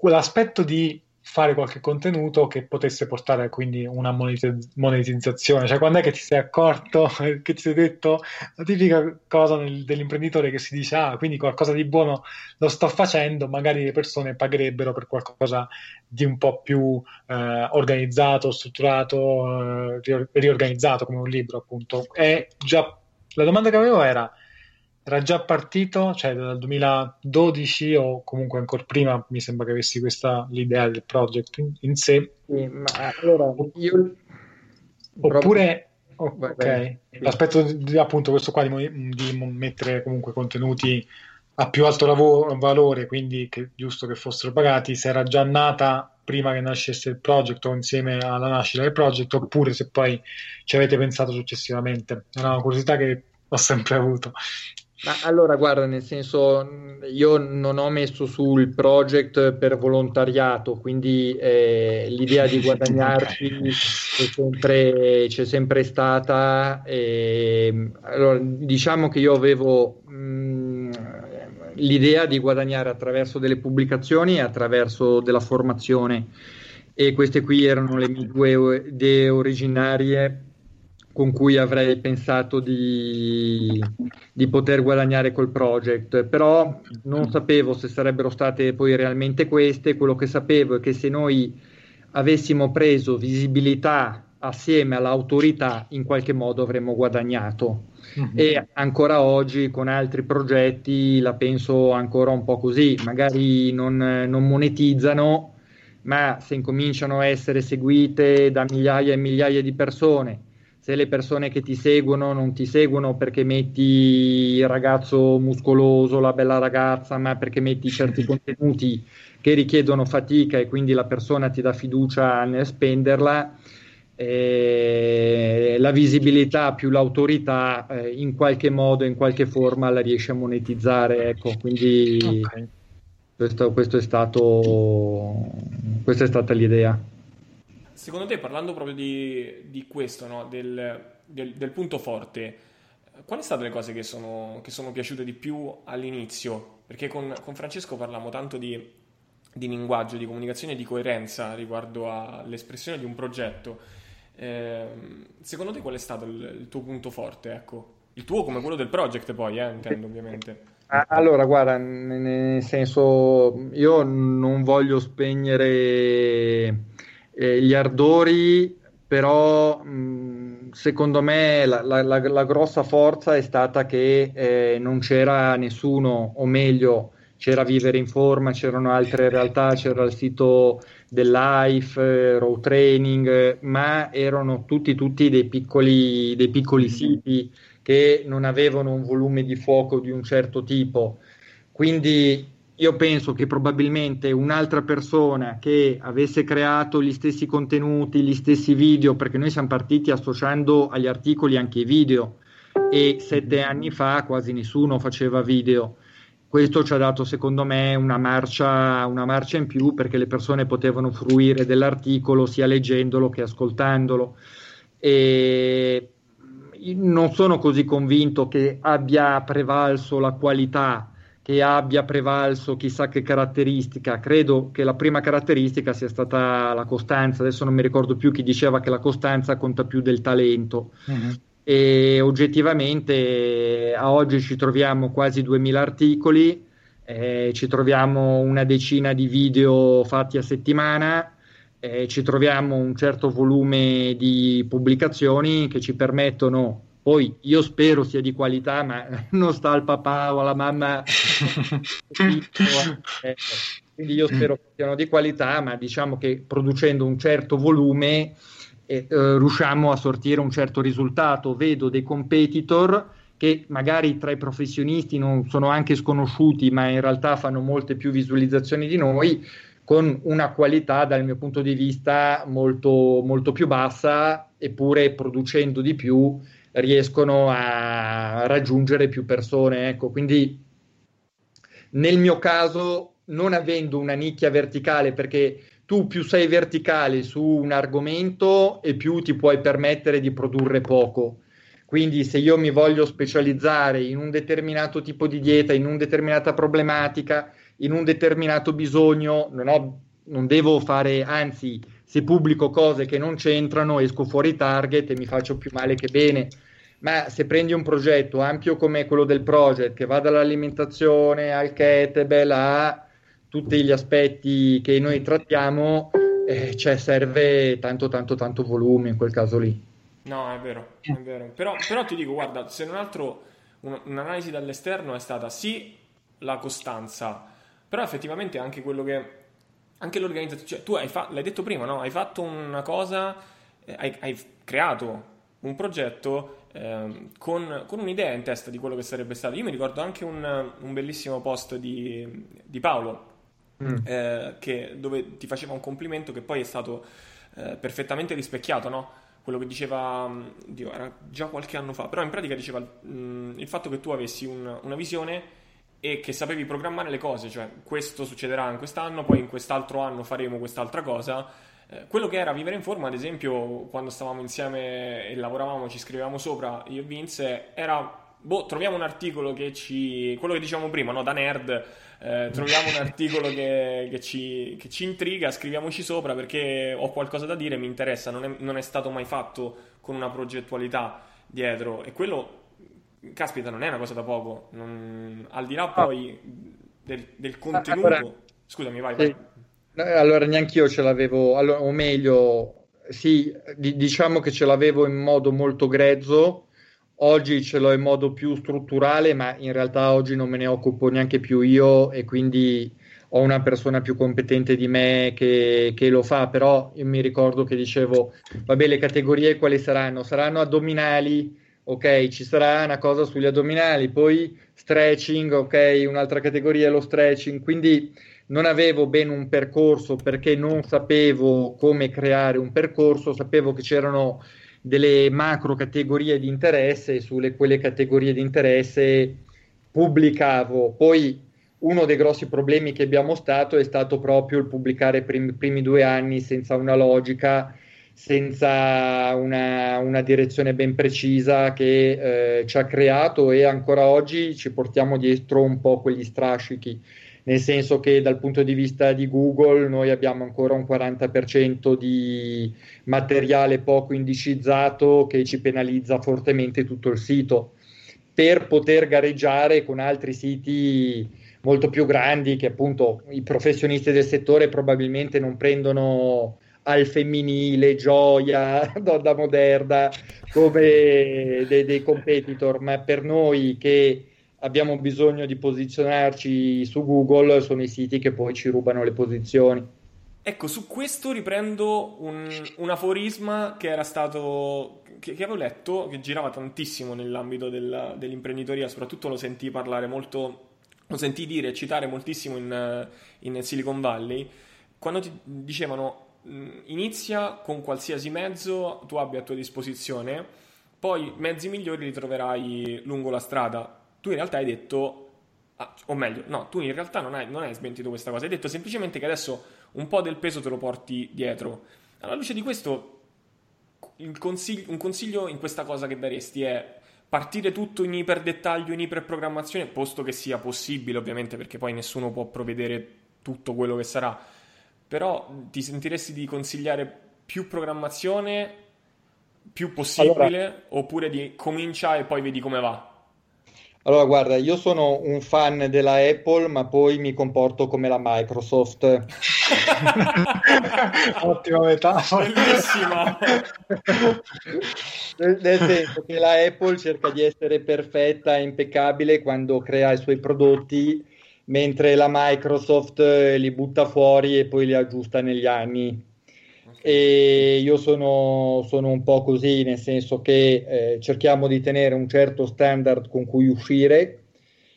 quell'aspetto di fare qualche contenuto che potesse portare quindi una monetizzazione. Cioè, quando è che ti sei accorto, che ti sei detto la tipica cosa nel, dell'imprenditore che si dice: Ah, quindi qualcosa di buono lo sto facendo, magari le persone pagherebbero per qualcosa di un po' più eh, organizzato, strutturato, eh, riorganizzato come un libro, appunto. E già la domanda che avevo era era già partito, cioè dal 2012 o comunque ancora prima, mi sembra che avessi questa l'idea del project in, in sé. Sì, ma allora io oppure oh, ok, l'aspetto di appunto questo qua di, di, mettere comunque contenuti a più alto lavoro, valore, quindi che, giusto che fossero pagati, se era già nata prima che nascesse il project o insieme alla nascita del project, oppure se poi ci avete pensato successivamente. È una curiosità che ho sempre avuto. Ma allora, guarda, nel senso, io non ho messo sul project per volontariato, quindi eh, l'idea di guadagnarci c'è sempre, c'è sempre stata. E, allora, diciamo che io avevo mh, mm, l'idea di guadagnare attraverso delle pubblicazioni e attraverso della formazione, e queste qui erano le mie due idee originarie con cui avrei pensato di, di, poter guadagnare col project, però non sapevo se sarebbero state poi realmente queste, quello che sapevo è che se noi avessimo preso visibilità assieme all'autorità in qualche modo avremmo guadagnato. Mm-hmm. e ancora oggi con altri progetti la penso ancora un po' così, magari non, non monetizzano ma se incominciano a essere seguite da migliaia e migliaia di persone se le persone che ti seguono non ti seguono perché metti il ragazzo muscoloso, la bella ragazza, ma perché metti certi contenuti che richiedono fatica e quindi la persona ti dà fiducia nel spenderla, eh, la visibilità più l'autorità eh, in qualche modo, in qualche forma la riesce a monetizzare. Ecco, quindi okay. questo, questo, è stato, questa è stata l'idea. Secondo te, parlando proprio di, di questo, no? del, del, del, punto forte, quali sono state le cose che sono, che sono piaciute di più all'inizio? Perché con, con Francesco parliamo tanto di, di, linguaggio, di comunicazione, di coerenza riguardo all'espressione di un progetto. Eh, secondo te qual è stato il, il, tuo punto forte? Ecco? Il tuo come quello del project poi, eh, intendo ovviamente. Allora, guarda, nel senso, io non voglio spegnere eh, gli ardori, però mh, secondo me la, la, la, la, grossa forza è stata che eh, non c'era nessuno, o meglio, c'era Vivere in Forma, c'erano altre realtà, c'era il sito del Life, eh, Row Training, ma erano tutti, tutti dei, piccoli, dei piccoli siti che non avevano un volume di fuoco di un certo tipo. Quindi io penso che probabilmente un'altra persona che avesse creato gli stessi contenuti, gli stessi video, perché noi siamo partiti associando agli articoli anche i video e sette anni fa quasi nessuno faceva video. Questo ci ha dato secondo me una marcia, una marcia in più perché le persone potevano fruire dell'articolo sia leggendolo che ascoltandolo. E non sono così convinto che abbia prevalso la qualità che abbia prevalso chissà che caratteristica. Credo che la prima caratteristica sia stata la costanza. Adesso non mi ricordo più chi diceva che la costanza conta più del talento. Uh-huh. E oggettivamente a oggi ci troviamo quasi 2000 articoli, eh, ci troviamo una decina di video fatti a settimana, eh, ci troviamo un certo volume di pubblicazioni che ci permettono poi io spero sia di qualità, ma non sta al papà o alla mamma. Eh, quindi io spero che siano di qualità, ma diciamo che producendo un certo volume eh, eh, riusciamo a sortire un certo risultato. Vedo dei competitor che magari tra i professionisti non sono anche sconosciuti, ma in realtà fanno molte più visualizzazioni di noi, con una qualità dal mio punto di vista molto, molto più bassa, eppure producendo di più riescono a raggiungere più persone. Ecco, quindi nel mio caso, non avendo una nicchia verticale, perché tu più sei verticale su un argomento e più ti puoi permettere di produrre poco. Quindi se io mi voglio specializzare in un determinato tipo di dieta, in una determinata problematica, in un determinato bisogno, non, ho, non devo fare, anzi, se pubblico cose che non c'entrano, esco fuori target e mi faccio più male che bene. Ma se prendi un progetto ampio come quello del project, che va dall'alimentazione al kettlebell a tutti gli aspetti che noi trattiamo, eh, cioè serve tanto, tanto, tanto volume in quel caso lì. No, è vero, è vero. Però, però ti dico, guarda, se non altro un, un'analisi dall'esterno è stata sì la costanza, però effettivamente anche quello che anche l'organizzazione, cioè tu hai fa- l'hai detto prima, no? Hai fatto una cosa, eh, hai, hai, creato un progetto eh, con, con, un'idea in testa di quello che sarebbe stato. Io mi ricordo anche un, un bellissimo post di, di Paolo, mm. eh, che, dove ti faceva un complimento che poi è stato eh, perfettamente rispecchiato, no? Quello che diceva, mm, Dio, era già qualche anno fa, però in pratica diceva mh, mm, il fatto che tu avessi un, una visione e che sapevi programmare le cose, cioè questo succederà in quest'anno, poi in quest'altro anno faremo quest'altra cosa. Eh, quello che era vivere in forma, ad esempio, quando stavamo insieme e lavoravamo, ci scrivevamo sopra, io e Vince, era, boh, troviamo un articolo che ci, quello che dicevamo prima, no, da nerd, eh, troviamo un articolo che, che, ci, che, ci, intriga, scriviamoci sopra perché ho qualcosa da dire, mi interessa, non è, non è stato mai fatto con una progettualità dietro e quello caspita, non è una cosa da poco. Non... Al di là ah. poi del, del contenuto. Allora, Scusami, vai. Sì. vai. Allora, neanche io ce l'avevo, allora, o meglio, sì, d- diciamo che ce l'avevo in modo molto grezzo. Oggi ce l'ho in modo più strutturale, ma in realtà oggi non me ne occupo neanche più io e quindi ho una persona più competente di me che, che, lo fa, però mi ricordo che dicevo, vabbè, le categorie quali saranno? Saranno addominali, ok, ci sarà una cosa sugli addominali, poi stretching, ok, un'altra categoria è lo stretching, quindi non avevo bene un percorso perché non sapevo come creare un percorso, sapevo che c'erano delle macro categorie di interesse e sulle quelle categorie di interesse pubblicavo. Poi uno dei grossi problemi che abbiamo stato è stato proprio il pubblicare i primi, primi due anni senza una logica senza una, una, direzione ben precisa che eh, ci ha creato e ancora oggi ci portiamo dietro un po' quegli strascichi, nel senso che dal punto di vista di Google noi abbiamo ancora un 40% di materiale poco indicizzato che ci penalizza fortemente tutto il sito. Per poter gareggiare con altri siti molto più grandi che appunto i professionisti del settore probabilmente non prendono al femminile, gioia, donna moderna, come dei, dei competitor, ma per noi che abbiamo bisogno di posizionarci su Google sono i siti che poi ci rubano le posizioni. Ecco, su questo riprendo un, un aforisma che era stato che, che, avevo letto, che girava tantissimo nell'ambito della, dell'imprenditoria, soprattutto lo sentii parlare molto lo sentì dire e citare moltissimo in, in Silicon Valley, quando ti dicevano inizia con qualsiasi mezzo tu abbia a tua disposizione, poi mezzi migliori li troverai lungo la strada. Tu in realtà hai detto, ah, o meglio, no, tu in realtà non hai, non hai smentito questa cosa, hai detto semplicemente che adesso un po' del peso te lo porti dietro. Alla luce di questo, consiglio, un consiglio in questa cosa che daresti è partire tutto in iper dettaglio, in iper programmazione, posto che sia possibile ovviamente, perché poi nessuno può provvedere tutto quello che sarà, però ti sentiresti di consigliare più programmazione, più possibile, allora, oppure di comincia e poi vedi come va? Allora, guarda, io sono un fan della Apple, ma poi mi comporto come la Microsoft. Ottima metafora. Bellissima. Nel senso che la Apple cerca di essere perfetta e impeccabile quando crea i suoi prodotti, mentre la Microsoft li butta fuori e poi li aggiusta negli anni. E io sono, sono, un po' così, nel senso che eh, cerchiamo di tenere un certo standard con cui uscire,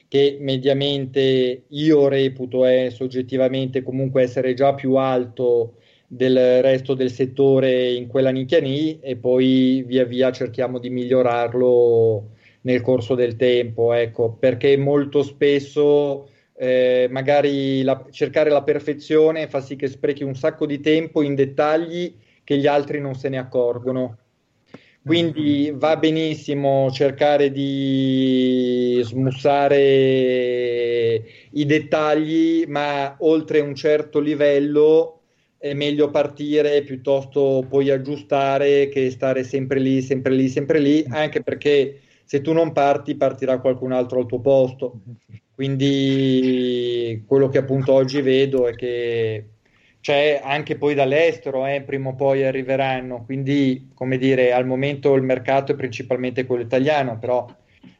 che mediamente io reputo è soggettivamente comunque essere già più alto del resto del settore in quella nicchia lì e poi via via cerchiamo di migliorarlo nel corso del tempo, ecco, perché molto spesso eh, magari la, cercare la perfezione fa sì che sprechi un sacco di tempo in dettagli che gli altri non se ne accorgono. Quindi mm-hmm. va benissimo cercare di smussare i dettagli, ma oltre un certo livello è meglio partire piuttosto poi aggiustare che stare sempre lì, sempre lì, sempre lì, anche perché se tu non parti partirà qualcun altro al tuo posto. Quindi quello che appunto oggi vedo è che c'è anche poi dall'estero, eh, prima o poi arriveranno, quindi come dire, al momento il mercato è principalmente quello italiano, però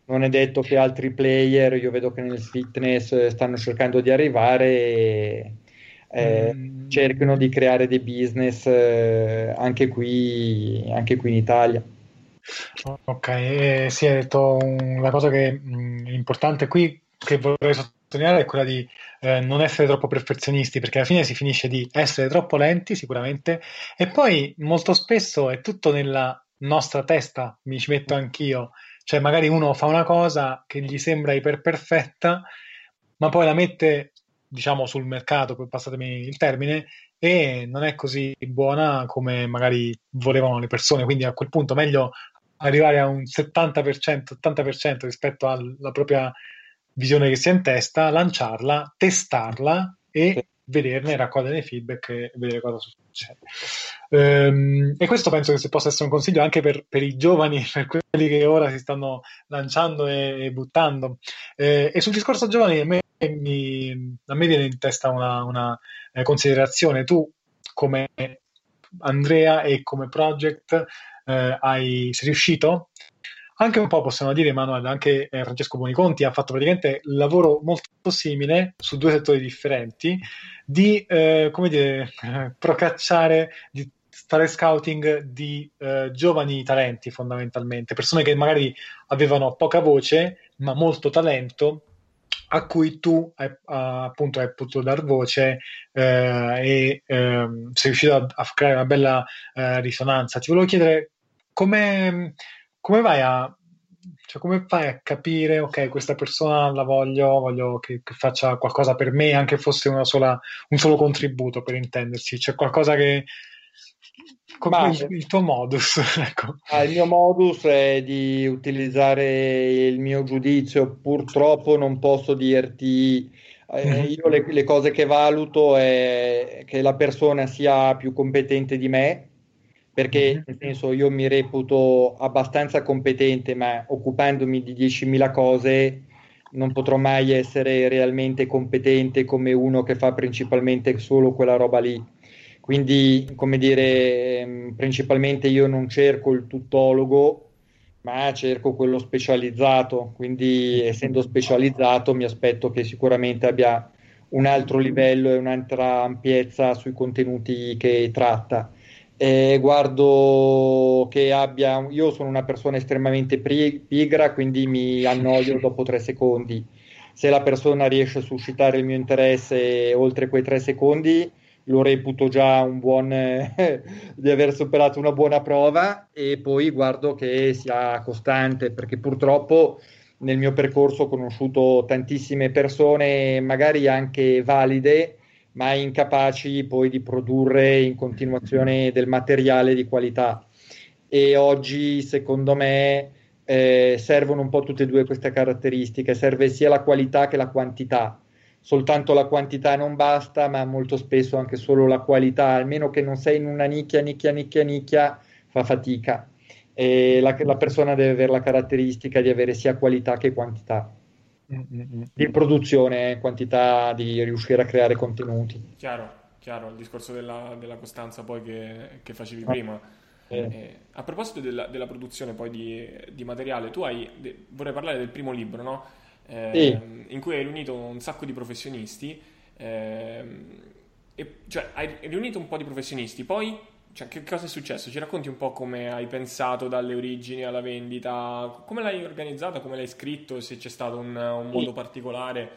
non è detto che altri player, io vedo che nel fitness stanno cercando di arrivare e eh, mm. cercano di creare dei business eh, anche, qui, anche qui in Italia. Ok, eh, sì, hai detto una cosa che è mm, importante qui che vorrei sottolineare è quella di eh, non essere troppo perfezionisti, perché alla fine si finisce di essere troppo lenti sicuramente, e poi molto spesso è tutto nella nostra testa, mi ci metto anch'io, cioè magari uno fa una cosa che gli sembra iperperfetta, ma poi la mette, diciamo, sul mercato, passatemi il termine, e non è così buona come magari volevano le persone, quindi a quel punto meglio arrivare a un 70%, 80% rispetto alla propria visione che si ha in testa, lanciarla, testarla e vederne, raccogliere i feedback e vedere cosa succede. Um, e questo penso che possa essere un consiglio anche per, per, i giovani, per quelli che ora si stanno lanciando e, e buttando. Eh, e sul discorso giovani, a me, mi, a me viene in testa una, una eh, considerazione. Tu, come Andrea e come project, eh, hai, sei riuscito anche un po' possiamo dire, Emanuele, anche eh, Francesco Boniconti ha fatto praticamente un lavoro molto simile su due settori differenti di, eh, come dire, procacciare, di fare scouting di eh, giovani talenti fondamentalmente, persone che magari avevano poca voce ma molto talento a cui tu hai, appunto hai potuto dar voce eh, e ehm, sei riuscito a, a, creare una bella eh, risonanza. Ti volevo chiedere come come vai a cioè, come fai a capire, ok, questa persona la voglio, voglio che, che faccia qualcosa per me, anche fosse sola, un solo contributo per intenderci, c'è qualcosa che... Come il, il, tuo modus? ecco. ah, il mio modus è di utilizzare il mio giudizio, purtroppo non posso dirti... Eh, mm-hmm. io le, le cose che valuto è che la persona sia più competente di me, perché mhm. nel senso io mi reputo abbastanza competente, ma occupandomi di 10.000 cose non potrò mai essere realmente competente come uno che fa principalmente solo quella roba lì. Quindi, come dire, ehm, principalmente io non cerco il tuttologo, ma cerco quello specializzato. Quindi, essendo specializzato, mi aspetto che sicuramente abbia un altro livello e un'altra ampiezza sui contenuti che tratta eh, guardo che abbia. Io sono una persona estremamente pigra, quindi mi annoio dopo tre secondi. se la persona riesce a suscitare il mio interesse oltre quei tre secondi, lo reputo già un buon eh, di aver superato una buona prova e poi guardo che sia costante perché purtroppo nel mio percorso ho conosciuto tantissime persone magari anche valide ma incapaci poi di produrre in continuazione del materiale di qualità e oggi secondo me eh, servono un po' tutte e due queste caratteristiche serve sia la qualità che la quantità soltanto la quantità non basta, ma molto spesso anche solo la qualità, almeno che non sei in una nicchia, nicchia, nicchia, nicchia, fa fatica. La, la persona deve avere la caratteristica di avere sia qualità che quantità. Mm-hmm. Di produzione, eh, quantità di riuscire a creare contenuti. Chiaro, chiaro, il discorso della, della costanza poi che, che facevi ah. prima. Eh. Eh, a proposito della, della, produzione poi di, di materiale, tu hai, de, vorrei parlare del primo libro, no? eh, sì. in cui hai riunito un sacco di professionisti, eh, e, cioè hai riunito un po' di professionisti, poi cioè, che cosa è successo? Ci racconti un po' come hai pensato dalle origini alla vendita, come l'hai organizzata, come l'hai scritto, se c'è stato un, un modo particolare?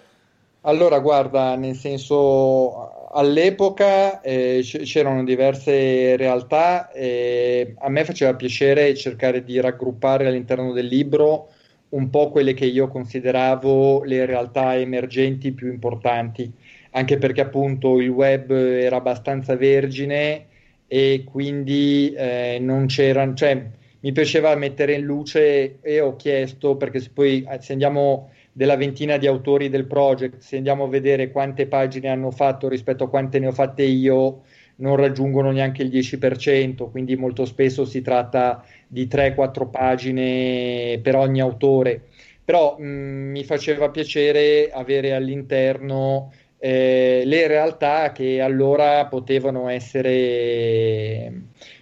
Allora, guarda, nel senso, all'epoca eh, c'erano diverse realtà e a me faceva piacere cercare di raggruppare all'interno del libro un po' quelle che io consideravo le realtà emergenti più importanti, anche perché appunto il web era abbastanza vergine e quindi eh, non c'erano, cioè mi piaceva mettere in luce e ho chiesto, perché se poi eh, se andiamo della ventina di autori del project, se andiamo a vedere quante pagine hanno fatto rispetto a quante ne ho fatte io, non raggiungono neanche il 10%, quindi molto spesso si tratta di 3-4 pagine per ogni autore. Però mh, mm, mi faceva piacere avere all'interno eh, le realtà che allora potevano essere,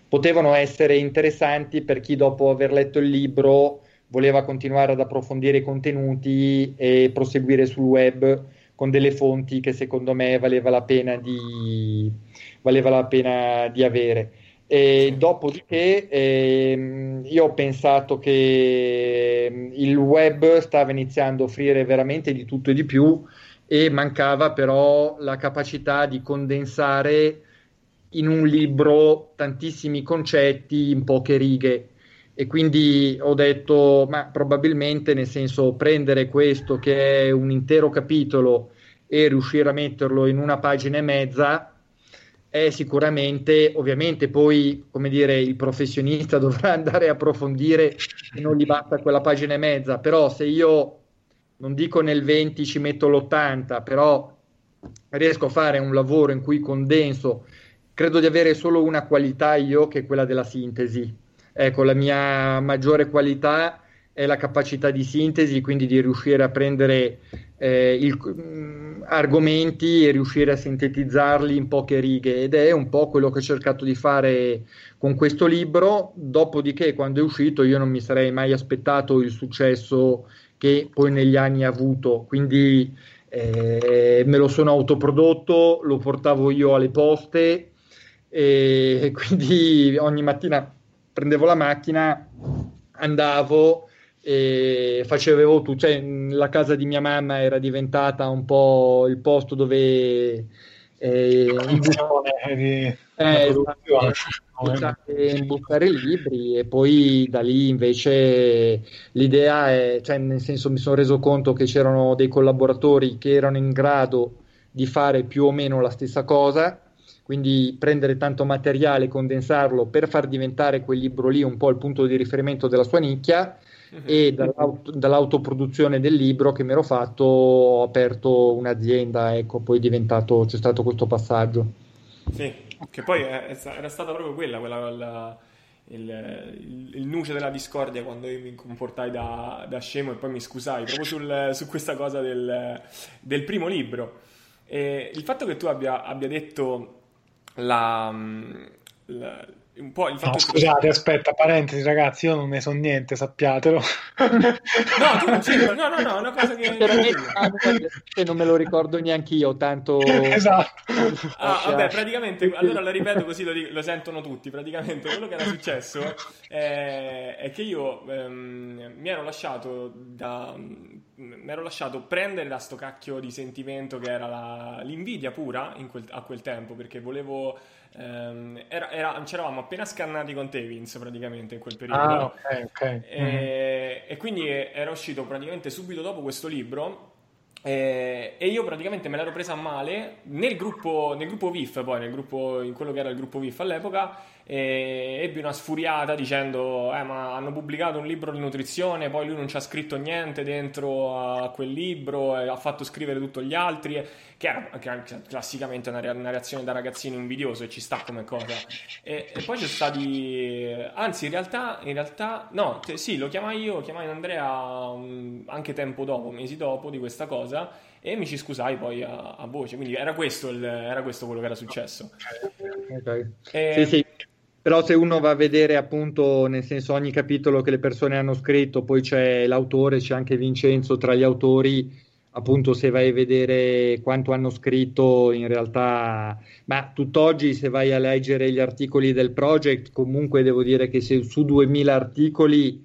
potevano essere interessanti per chi dopo aver letto il libro voleva continuare ad approfondire i contenuti e proseguire sul web con delle fonti che secondo me valeva la pena di, valeva la pena di avere. E dopodiché ehm, io ho pensato che ehm, il web stava iniziando a offrire veramente di tutto e di più e mancava però la capacità di condensare in un libro tantissimi concetti in poche righe. E quindi ho detto ma probabilmente nel senso prendere questo che è un intero capitolo e riuscire a metterlo in una pagina e mezza è sicuramente, ovviamente poi, come dire, il professionista dovrà andare a approfondire e non gli basta quella pagina e mezza, però se io non dico nel 20 ci metto l'80, però riesco a fare un lavoro in cui condenso, credo di avere solo una qualità io che è quella della sintesi. Ecco, la mia maggiore qualità è la capacità di sintesi, quindi di riuscire a prendere eh, il, mh, mm, argomenti e riuscire a sintetizzarli in poche righe. Ed è un po' quello che ho cercato di fare con questo libro, dopodiché quando è uscito io non mi sarei mai aspettato il successo che poi negli anni ha avuto, quindi eh, me lo sono autoprodotto, lo portavo io alle poste e quindi ogni mattina prendevo la macchina, andavo e facevo tutto, cioè la casa di mia mamma era diventata un po' il posto dove eh, di... eh, buttare libri e poi da lì invece l'idea è, cioè nel senso mi sono reso conto che c'erano dei collaboratori che erano in grado di fare più o meno la stessa cosa quindi prendere tanto materiale, condensarlo per far diventare quel libro lì un po' il punto di riferimento della sua nicchia uh-huh. e dall'auto, dall'autoproduzione del libro che mi ero fatto ho aperto un'azienda, ecco, poi è diventato, c'è stato questo passaggio. Sì, che poi è, era stata proprio quella, quella la, il, il, il, nuce della discordia quando io mi comportai da, da scemo e poi mi scusai proprio sul, su questa cosa del, del primo libro. E il fatto che tu abbia, abbia detto la, la un po' il fatto no, scusate, che... aspetta, parentesi, ragazzi, io non ne so niente, sappiatelo. no, tu non c'entri, no, no, no, è una cosa che... non me lo ricordo neanche io, tanto... esatto. Ah, vabbè, praticamente, allora lo ripeto così lo, lo, sentono tutti, praticamente quello che era successo è, è che io ehm, mi ero lasciato da mi ero lasciato prendere da sto cacchio di sentimento che era la, l'invidia pura quel, a quel tempo perché volevo ehm, era, era, c'eravamo appena scannati con te Vince praticamente in quel periodo ah, ok ok e, mm-hmm. e quindi era uscito praticamente subito dopo questo libro eh, e io praticamente me l'ero presa male nel gruppo, nel gruppo VIF, poi nel gruppo, in quello che era il gruppo VIF all'epoca, e ebbi una sfuriata dicendo eh, ma hanno pubblicato un libro di nutrizione poi lui non ci ha scritto niente dentro a quel libro e ha fatto scrivere tutti gli altri che era, era classicamente una, una, reazione da ragazzino invidioso e ci sta come cosa. E, e poi c'è stati anzi in realtà, in realtà no te, sì lo chiamai io chiamai Andrea un, anche tempo dopo mesi dopo di questa cosa e mi ci scusai poi a, a voce. Quindi era questo, il, era questo quello che era successo. Okay. e, sì sì però se uno va a vedere appunto nel senso ogni capitolo che le persone hanno scritto, poi c'è l'autore, c'è anche Vincenzo tra gli autori, appunto se vai a vedere quanto hanno scritto in realtà, ma tutt'oggi se vai a leggere gli articoli del project, comunque devo dire che se su 2000 articoli,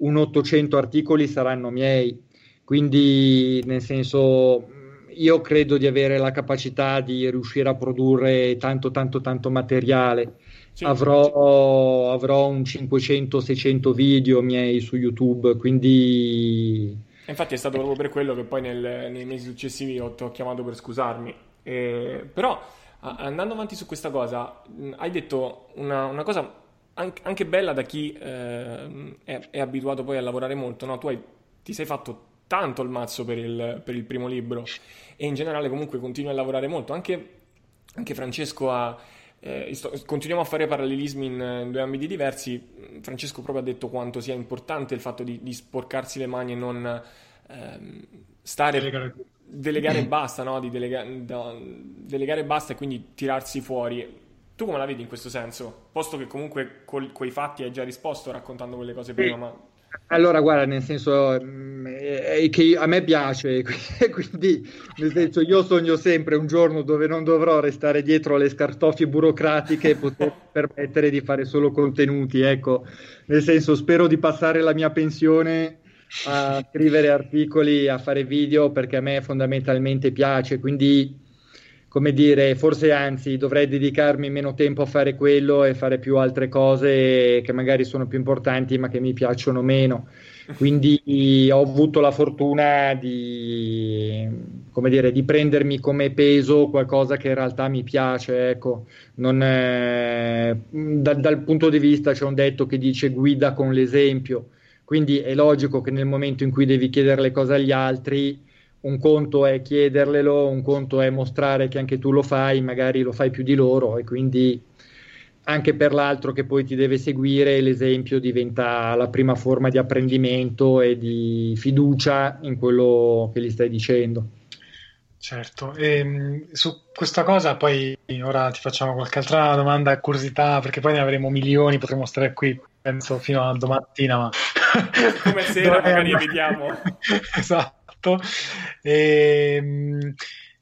un 800 articoli saranno miei, quindi nel senso io credo di avere la capacità di riuscire a produrre tanto tanto tanto materiale sì, avrò, sì. avrò un 500-600 video miei su YouTube, quindi... Infatti è stato proprio per quello che poi nel, nei mesi successivi ho, ti ho chiamato per scusarmi. Eh, però andando avanti su questa cosa, hai detto una, una cosa anche bella da chi eh, è, è, abituato poi a lavorare molto, no? Tu hai, ti sei fatto tanto il mazzo per il, per il, primo libro e in generale comunque continui a lavorare molto. Anche, anche Francesco ha eh, sto, continuiamo a fare parallelismi in, in, due ambiti diversi. Francesco proprio ha detto quanto sia importante il fatto di, di sporcarsi le mani e non ehm, stare. Delegare, delegare basta, no? Di delega, da, delegare basta e quindi tirarsi fuori. Tu come la vedi in questo senso? Posto che comunque con quei fatti hai già risposto raccontando quelle cose prima, ma allora, guarda, nel senso è che a me piace, quindi nel senso io sogno sempre un giorno dove non dovrò restare dietro alle scartoffie burocratiche e poter permettere di fare solo contenuti, ecco, nel senso spero di passare la mia pensione a scrivere articoli, a fare video perché a me fondamentalmente piace, quindi come dire, forse anzi dovrei dedicarmi meno tempo a fare quello e fare più altre cose che magari sono più importanti ma che mi piacciono meno. Quindi ho avuto la fortuna di, come dire, di prendermi come peso qualcosa che in realtà mi piace. Ecco. Non, eh, da, dal punto di vista c'è un detto che dice guida con l'esempio. Quindi è logico che nel momento in cui devi chiedere le cose agli altri, un conto è chiederlelo, un conto è mostrare che anche tu lo fai, magari lo fai più di loro e quindi anche per l'altro che poi ti deve seguire l'esempio diventa la prima forma di apprendimento e di fiducia in quello che gli stai dicendo. Certo, e, ehm, su questa cosa poi ora ti facciamo qualche altra domanda a curiosità perché poi ne avremo milioni, potremo stare qui penso fino a domattina ma come sera magari evitiamo esatto fatto. E, ehm,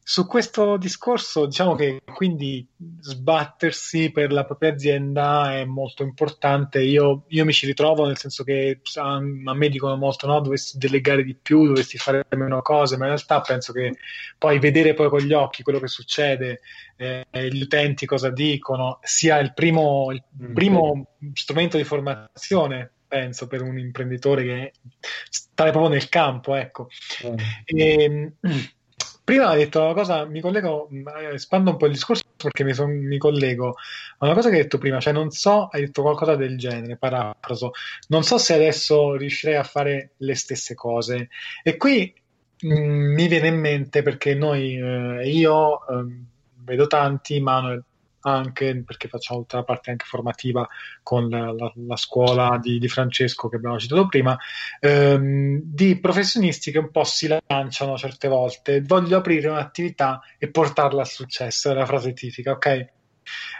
su questo discorso, diciamo che quindi sbattersi per la propria azienda è molto importante. Io, io mi ci ritrovo nel senso che a, a, me dicono molto: no, dovresti delegare di più, dovresti fare meno cose, ma in realtà penso che poi vedere poi con gli occhi quello che succede, eh, gli utenti cosa dicono, sia il primo, il mm. primo strumento di formazione penso, per un imprenditore che stare proprio nel campo, ecco. Mm. E, ehm, prima ha detto una cosa, mi collego, espando un po' il discorso perché mi, son, mi collego a una cosa che hai detto prima, cioè non so, hai detto qualcosa del genere, parafraso, non so se adesso riuscirei a fare le stesse cose. E qui mh, mm, mi viene in mente perché noi, eh, io eh, vedo tanti, Manuel anche perché facciamo tutta la parte anche formativa con la, la, la scuola di, di, Francesco che abbiamo citato prima, ehm, di professionisti che un po' si lanciano certe volte, voglio aprire un'attività e portarla a successo, è la frase tipica, ok?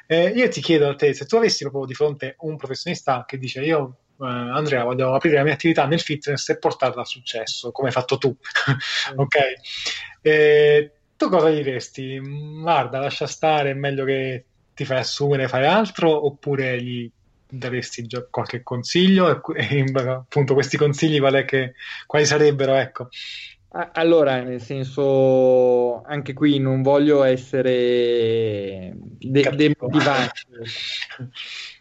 Eh, io ti chiedo a te, se tu avessi proprio di fronte un professionista che dice io eh, Andrea, voglio aprire la mia attività nel fitness e portarla a successo, come hai fatto tu, ok? Eh, tu cosa gli diresti? Guarda, lascia stare, è meglio che ti fai assumere, fai altro, oppure gli daresti già qualche consiglio? E, appunto questi consigli quali, che, quali sarebbero? Ecco. Allora, nel senso, anche qui non voglio essere de- demotivante.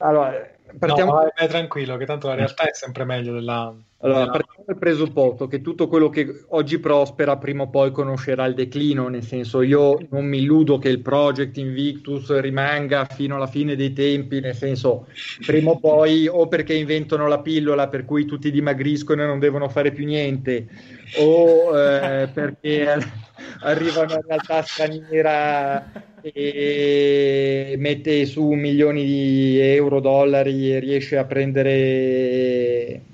Allora, partiamo... No, vai, tranquillo, che tanto la realtà è sempre meglio della... Allora, partiamo dal presupposto che tutto quello che oggi prospera prima o poi conoscerà il declino, nel senso io non mi illudo che il project Invictus rimanga fino alla fine dei tempi, nel senso prima o poi o perché inventano la pillola per cui tutti dimagriscono e non devono fare più niente, o eh, perché arriva una realtà straniera e mette su milioni di euro, dollari e riesce a prendere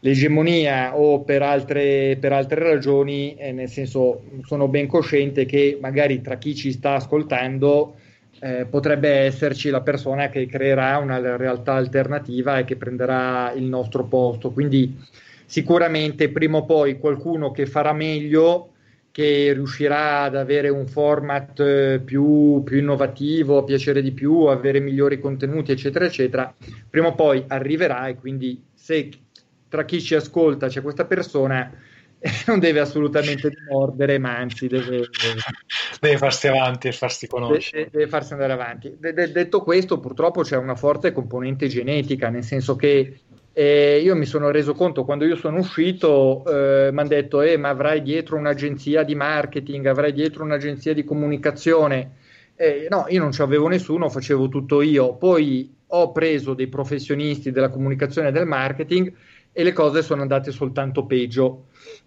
l'egemonia o per altre, per altre ragioni, eh, nel senso sono ben cosciente che magari tra chi ci sta ascoltando eh, potrebbe esserci la persona che creerà una realtà alternativa e che prenderà il nostro posto. Quindi sicuramente prima o poi qualcuno che farà meglio che riuscirà ad avere un format eh, più, più innovativo, a piacere di più, avere migliori contenuti, eccetera, eccetera, prima o poi arriverà e quindi se tra chi ci ascolta c'è questa persona non deve assolutamente mordere, ma anzi deve, deve farsi avanti e farsi conoscere. Deve, deve farsi andare avanti. De- de- detto questo, purtroppo c'è una forte componente genetica, nel senso che eh, io mi sono reso conto quando io sono uscito, eh, mi hanno detto, eh, ma avrai dietro un'agenzia di marketing, avrai dietro un'agenzia di comunicazione. Eh, no, io non ci avevo nessuno, facevo tutto io. Poi ho preso dei professionisti della comunicazione e del marketing e le cose sono andate soltanto peggio.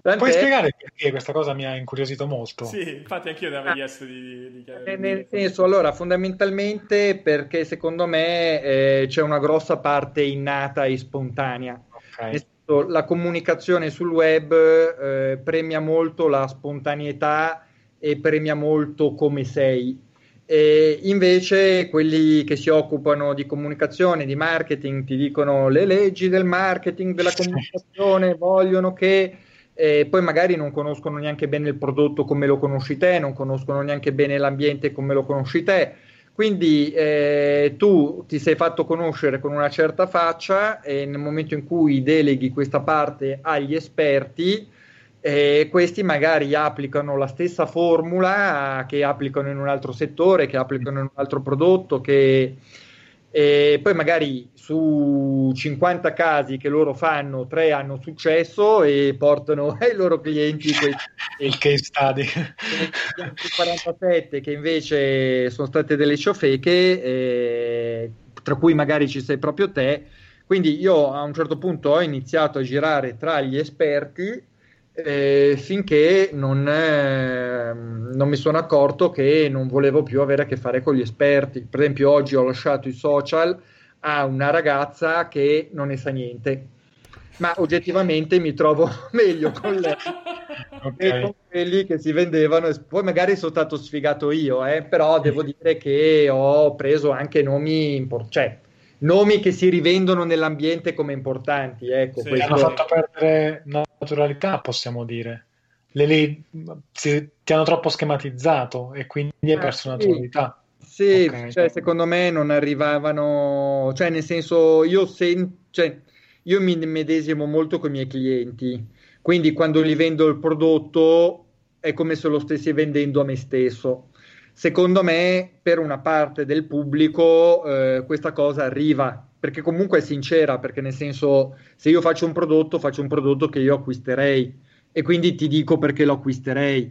Tant'è... Puoi spiegare perché questa cosa mi ha incuriosito molto? Sì, infatti anch'io ti avevo chiesto di, di chiedere. Eh, nel senso, allora, fondamentalmente perché secondo me eh, c'è una grossa parte innata e spontanea. Okay. Senso, la comunicazione sul web eh, premia molto la spontaneità e premia molto come sei. E invece quelli che si occupano di comunicazione, di marketing, ti dicono le leggi del marketing, della comunicazione, vogliono che eh, poi magari non conoscono neanche bene il prodotto come lo conosci te, non conoscono neanche bene l'ambiente come lo conosci te. Quindi eh, tu ti sei fatto conoscere con una certa faccia e nel momento in cui deleghi questa parte agli esperti, e questi magari applicano la stessa formula che applicano in un altro settore, che applicano in un altro prodotto, che e poi magari su 50 casi che loro fanno, tre hanno successo e portano ai loro clienti il case study. 47 che invece sono state delle ciofeche, eh, tra cui magari ci sei proprio te. Quindi io a un certo punto ho iniziato a girare tra gli esperti eh, finché non, eh, non, mi sono accorto che non volevo più avere a che fare con gli esperti. Per esempio, oggi ho lasciato i social a una ragazza che non ne sa niente, ma oggettivamente mi trovo meglio con lei okay. con quelli che si vendevano. Poi magari sono stato sfigato io, eh, però devo dire che ho preso anche nomi importanti. Cioè, nomi che si rivendono nell'ambiente come importanti. Ecco, sì, hanno fatto perdere naturalità, possiamo dire. Le, le, si, ti hanno troppo schematizzato e quindi hai ah, perso sì. naturalità. Sì, okay. cioè, secondo me non arrivavano, cioè nel senso io, sen- cioè, io mi medesimo molto con i miei clienti, quindi quando gli vendo il prodotto è come se lo stessi vendendo a me stesso secondo me per una parte del pubblico eh, questa cosa arriva perché comunque è sincera perché nel senso se io faccio un prodotto faccio un prodotto che io acquisterei e quindi ti dico perché lo acquisterei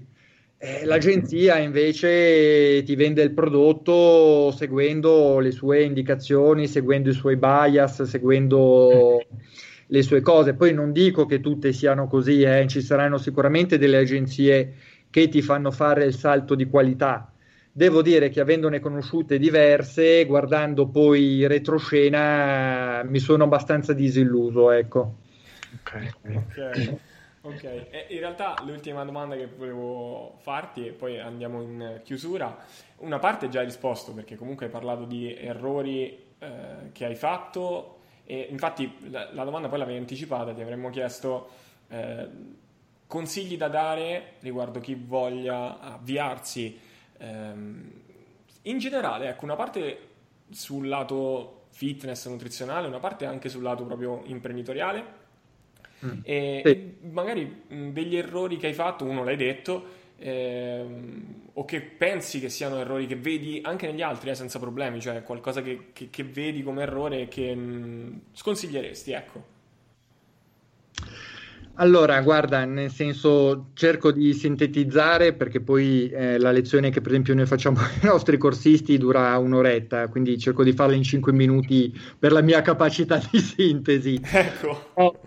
eh, l'agenzia invece ti vende il prodotto seguendo le sue indicazioni seguendo i suoi bias seguendo le sue cose poi non dico che tutte siano così eh. ci saranno sicuramente delle agenzie che ti fanno fare il salto di qualità Devo dire che avendone conosciute diverse, guardando poi retroscena, mi sono abbastanza disilluso, ecco. Ok. okay. Ok, e in realtà l'ultima domanda che volevo farti e poi andiamo in chiusura, una parte già hai risposto perché comunque hai parlato di errori eh, che hai fatto e infatti la, la, domanda poi l'avevi anticipata, ti avremmo chiesto eh, consigli da dare riguardo chi voglia avviarsi in generale, ecco, una parte sul lato fitness, nutrizionale, una parte anche sul lato proprio imprenditoriale. Mm. E sì. magari degli errori che hai fatto, uno l'hai detto, ehm, o che pensi che siano errori che vedi anche negli altri eh, senza problemi, cioè qualcosa che, che, che vedi come errore e che mh, sconsiglieresti, ecco. Allora, guarda, nel senso cerco di sintetizzare perché poi eh, la lezione che per esempio noi facciamo ai nostri corsisti dura un'oretta, quindi cerco di farla in cinque minuti per la mia capacità di sintesi. Ecco. Oh,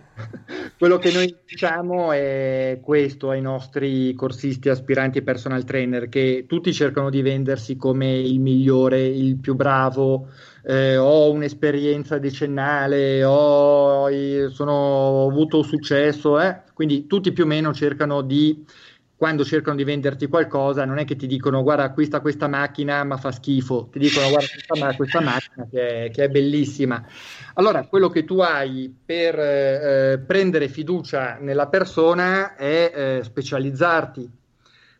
quello che noi diciamo è questo ai nostri corsisti, aspiranti e personal trainer, che tutti cercano di vendersi come il migliore, il più bravo, eh, ho un'esperienza decennale, ho, sono, ho avuto successo, eh? quindi tutti più o meno cercano di, quando cercano di venderti qualcosa, non è che ti dicono guarda acquista questa macchina ma fa schifo, ti dicono guarda questa, questa macchina che è, che è, bellissima. Allora, quello che tu hai per eh, prendere fiducia nella persona è eh, specializzarti,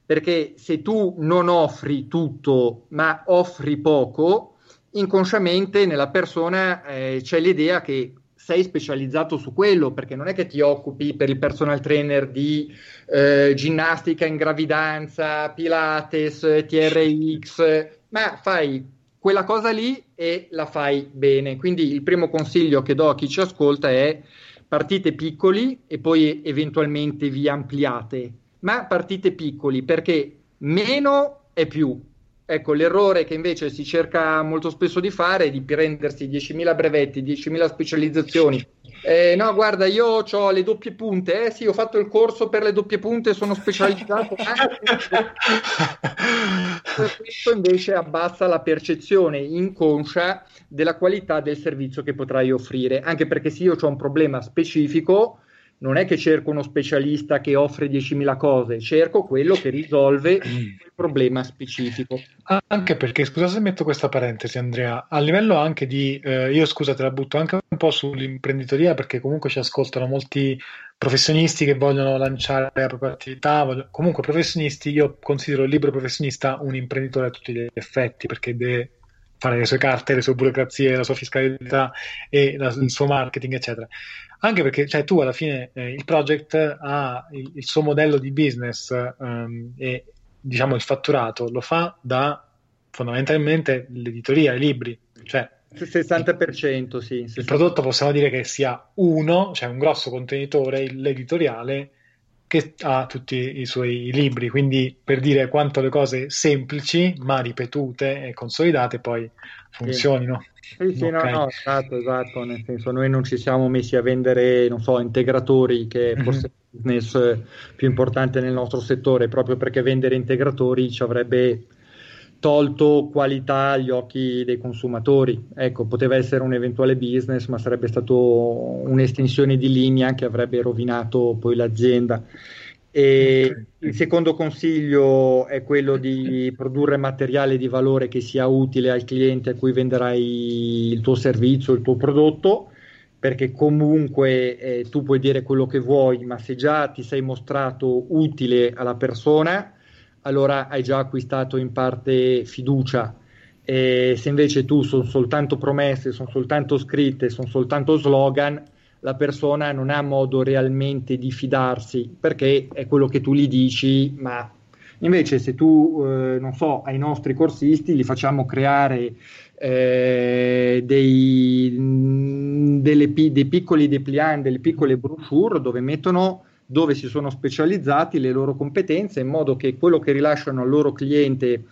perché se tu non offri tutto ma offri poco, inconsciamente nella persona eh, c'è l'idea che sei specializzato su quello, perché non è che ti occupi per il personal trainer di eh, ginnastica in gravidanza, Pilates, TRX, ma fai quella cosa lì e la fai bene. Quindi il primo consiglio che do a chi ci ascolta è partite piccoli e poi eventualmente vi ampliate, ma partite piccoli perché meno è più Ecco, l'errore che invece si cerca molto spesso di fare è di prendersi 10.000 brevetti, 10.000 specializzazioni. Eh, no, guarda, io ho le doppie punte, eh sì, ho fatto il corso per le doppie punte, sono specializzato. Questo invece abbassa la percezione inconscia della qualità del servizio che potrai offrire, anche perché se io ho un problema specifico, non è che cerco uno specialista che offre 10.000 cose, cerco quello che risolve il problema specifico. Anche perché, scusa se metto questa parentesi Andrea, a livello anche di, eh, io scusa te la butto anche un po' sull'imprenditoria perché comunque ci ascoltano molti professionisti che vogliono lanciare la propria attività, voglio... comunque professionisti, io considero il libro professionista un imprenditore a tutti gli effetti perché deve fare le sue carte, le sue burocrazie, la sua fiscalità e la, il suo marketing, eccetera. Anche perché cioè, tu alla fine eh, il project ha il, il, suo modello di business um, e diciamo il fatturato lo fa da fondamentalmente l'editoria, i libri, cioè il 60%, sì. 60%. Il prodotto possiamo dire che sia uno, cioè un grosso contenitore, l'editoriale, che ha tutti i suoi libri, quindi per dire quanto le cose semplici ma ripetute e consolidate poi funzionino. Sì, sì, okay. no, no, esatto, esatto, nel senso noi non ci siamo messi a vendere, non so, integratori, che mm-hmm. forse è il business più importante nel nostro settore, proprio perché vendere integratori ci avrebbe tolto qualità agli occhi dei consumatori. Ecco, poteva essere un eventuale business, ma sarebbe stato un'estensione di linea che avrebbe rovinato poi l'azienda. E il secondo consiglio è quello di produrre materiale di valore che sia utile al cliente a cui venderai il tuo servizio, il tuo prodotto, perché comunque eh, tu puoi dire quello che vuoi, ma se già ti sei mostrato utile alla persona, allora hai già acquistato in parte fiducia. E se invece tu sono soltanto promesse, sono soltanto scritte, sono soltanto slogan, la persona non ha modo realmente di fidarsi perché è quello che tu gli dici, ma invece se tu, eh, non so, ai nostri corsisti li facciamo creare eh, dei, delle, dei piccoli dépliant, delle piccole brochure dove mettono dove si sono specializzati, le loro competenze, in modo che quello che rilasciano al loro cliente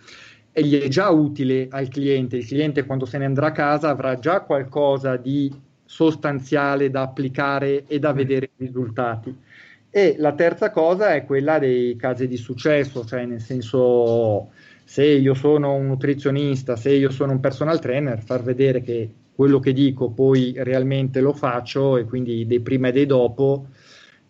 gli è già utile al cliente, il cliente quando se ne andrà a casa avrà già qualcosa di sostanziale da applicare e da mm. vedere i risultati. E la terza cosa è quella dei casi di successo, cioè nel senso se io sono un nutrizionista, se io sono un personal trainer, far vedere che quello che dico poi realmente lo faccio e quindi dei prima e dei dopo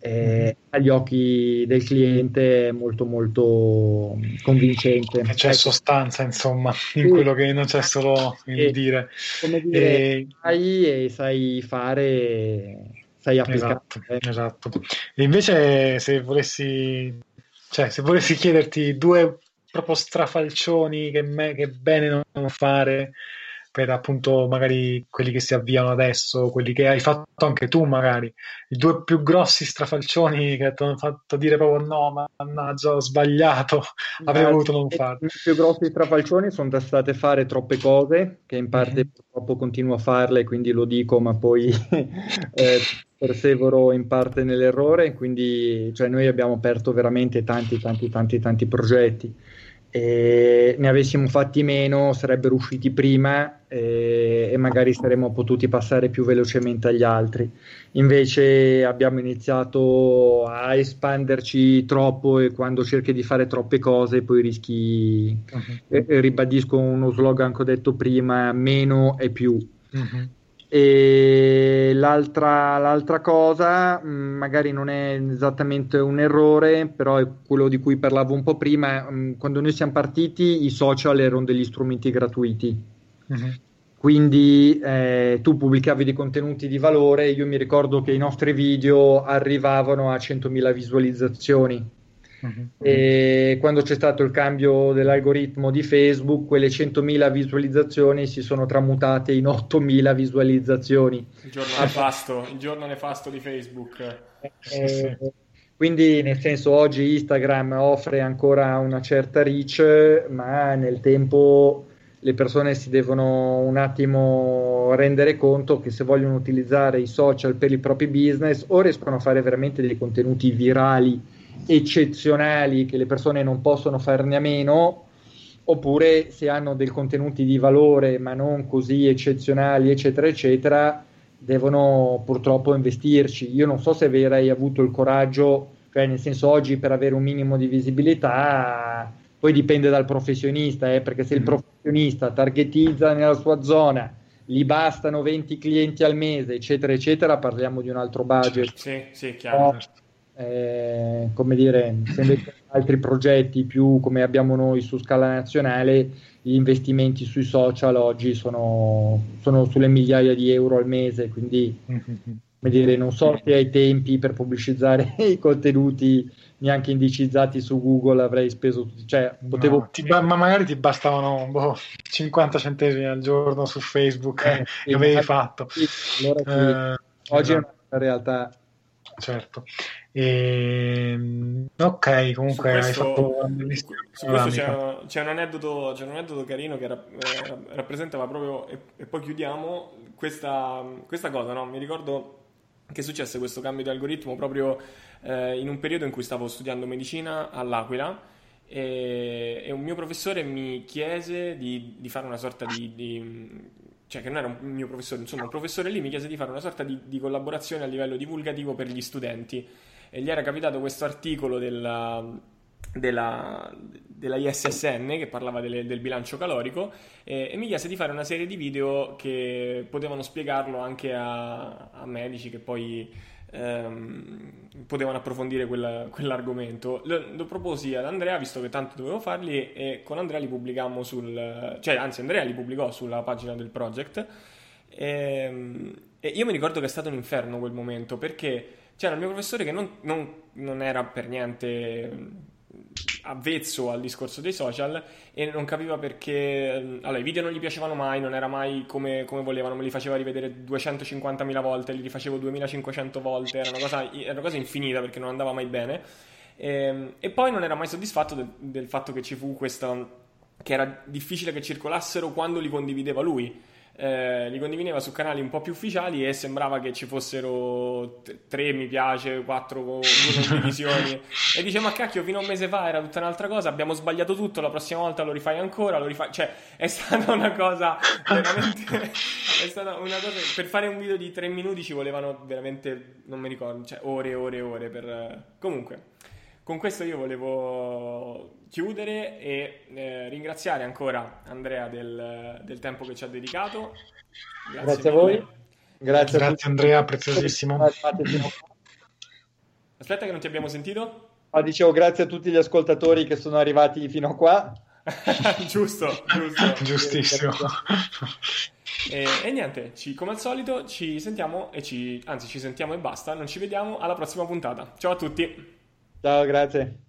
eh, agli occhi del cliente è molto molto convincente. Che c'è ecco. sostanza insomma in sì. quello che non c'è solo il e, dire. Come dire, e... sai e sai fare, sai applicare. Esatto, eh. esatto. E invece se volessi, cioè, se volessi chiederti due proprio strafalcioni che, me, che bene non fare per appunto magari quelli che si avviano adesso, quelli che hai fatto anche tu magari, i due più grossi strafalcioni che ti hanno fatto dire proprio no, mannaggia, ho sbagliato, avrei ma voluto non farlo. I più grossi strafalcioni sono state fare troppe cose, che in parte mm-hmm. purtroppo continuo a farle, quindi lo dico, ma poi eh, persevero in parte nell'errore, quindi cioè, noi abbiamo aperto veramente tanti, tanti, tanti, tanti progetti e ne avessimo fatti meno sarebbero usciti prima e, e, magari saremmo potuti passare più velocemente agli altri. Invece abbiamo iniziato a espanderci troppo e quando cerchi di fare troppe cose poi rischi, uh-huh. e, ribadisco uno slogan che ho detto prima, meno e più. Uh-huh. E l'altra, l'altra cosa, mm, magari non è esattamente un errore, però è quello di cui parlavo un po' prima. Mm, quando noi siamo partiti, i social erano degli strumenti gratuiti. Uh-huh. Quindi eh, tu pubblicavi dei contenuti di valore. Io mi ricordo che i nostri video arrivavano a 100.000 visualizzazioni Uh-huh. E quando c'è stato il cambio dell'algoritmo di Facebook, quelle 100.000 visualizzazioni si sono tramutate in 8.000 visualizzazioni. Il giorno nefasto, il giorno nefasto di Facebook. Eh, quindi, nel senso, oggi Instagram offre ancora una certa reach, ma nel tempo le persone si devono un attimo rendere conto che se vogliono utilizzare i social per i propri business o riescono a fare veramente dei contenuti virali eccezionali che le persone non possono farne a meno, oppure se hanno dei contenuti di valore ma non così eccezionali, eccetera, eccetera, devono purtroppo investirci. Io non so se avrei avuto il coraggio, cioè nel senso oggi per avere un minimo di visibilità, poi dipende dal professionista, eh, perché se il mm. professionista targetizza nella sua zona, gli bastano 20 clienti al mese, eccetera, eccetera, parliamo di un altro budget. Sì, sì, chiaro. No, eh, come dire, se invece altri progetti più come abbiamo noi su scala nazionale, gli investimenti sui social oggi sono, sono sulle migliaia di euro al mese, quindi come dire, non so se ai tempi per pubblicizzare i contenuti neanche indicizzati su Google avrei speso cioè potevo... No, ti, ma magari ti bastavano boh, 50 centesimi al giorno su Facebook eh, che avevi fatto. Allora, eh, oggi esatto. è una realtà certo. E... Ehm, ok, comunque questo, hai fatto su questo c'è, c'è, un aneddoto, c'è, un aneddoto, carino che ra- eh, rappresentava proprio, e, e, poi chiudiamo, questa, questa cosa, no? Mi ricordo che successe questo cambio di algoritmo proprio eh, in un periodo in cui stavo studiando medicina all'Aquila e, e un mio professore mi chiese di, di fare una sorta di, di cioè che non era un mio professore, insomma un professore lì mi chiese di fare una sorta di, di collaborazione a livello divulgativo per gli studenti e gli era capitato questo articolo della, della, della ISSN che parlava delle, del bilancio calorico e, e, mi chiese di fare una serie di video che potevano spiegarlo anche a, a medici che poi ehm, potevano approfondire quella, quell'argomento. Lo, lo, proposi ad Andrea visto che tanto dovevo farli e con Andrea li pubblicammo sul... cioè anzi Andrea li pubblicò sulla pagina del project e, ehm, e io mi ricordo che è stato un inferno quel momento perché c'era il mio professore che non, non, non era per niente mm, avvezzo al discorso dei social e non capiva perché mm, allora i video non gli piacevano mai non era mai come, come volevano me li faceva rivedere 250.000 volte li rifacevo 2500 volte era una cosa, era una cosa infinita perché non andava mai bene. E, ehm, e poi non era mai soddisfatto del, del fatto che ci fu questa che era difficile che circolassero quando li condivideva lui eh, li condivideva su canali un po' più ufficiali e sembrava che ci fossero tre mi piace, quattro condivisioni. E dice ma cacchio fino a un mese fa era tutta un'altra cosa, abbiamo sbagliato tutto, la prossima volta lo rifai ancora, lo rifai... cioè è stata una cosa veramente... è stata una cosa... per fare un video di tre minuti ci volevano veramente, non mi ricordo, cioè ore e ore e ore per... comunque con questo io volevo chiudere e eh, ringraziare ancora Andrea del, del, tempo che ci ha dedicato. Grazie, Grazie a voi. Grazie, Grazie Andrea, preziosissimo. Aspetta che non ti abbiamo sentito. Ah, dicevo grazie a tutti gli ascoltatori che sono arrivati fino a qua. giusto, giusto. Giustissimo. E, e, niente, ci, come al solito ci sentiamo e ci, anzi ci sentiamo e basta, non ci vediamo alla prossima puntata. Ciao a tutti. Ciao, grazie.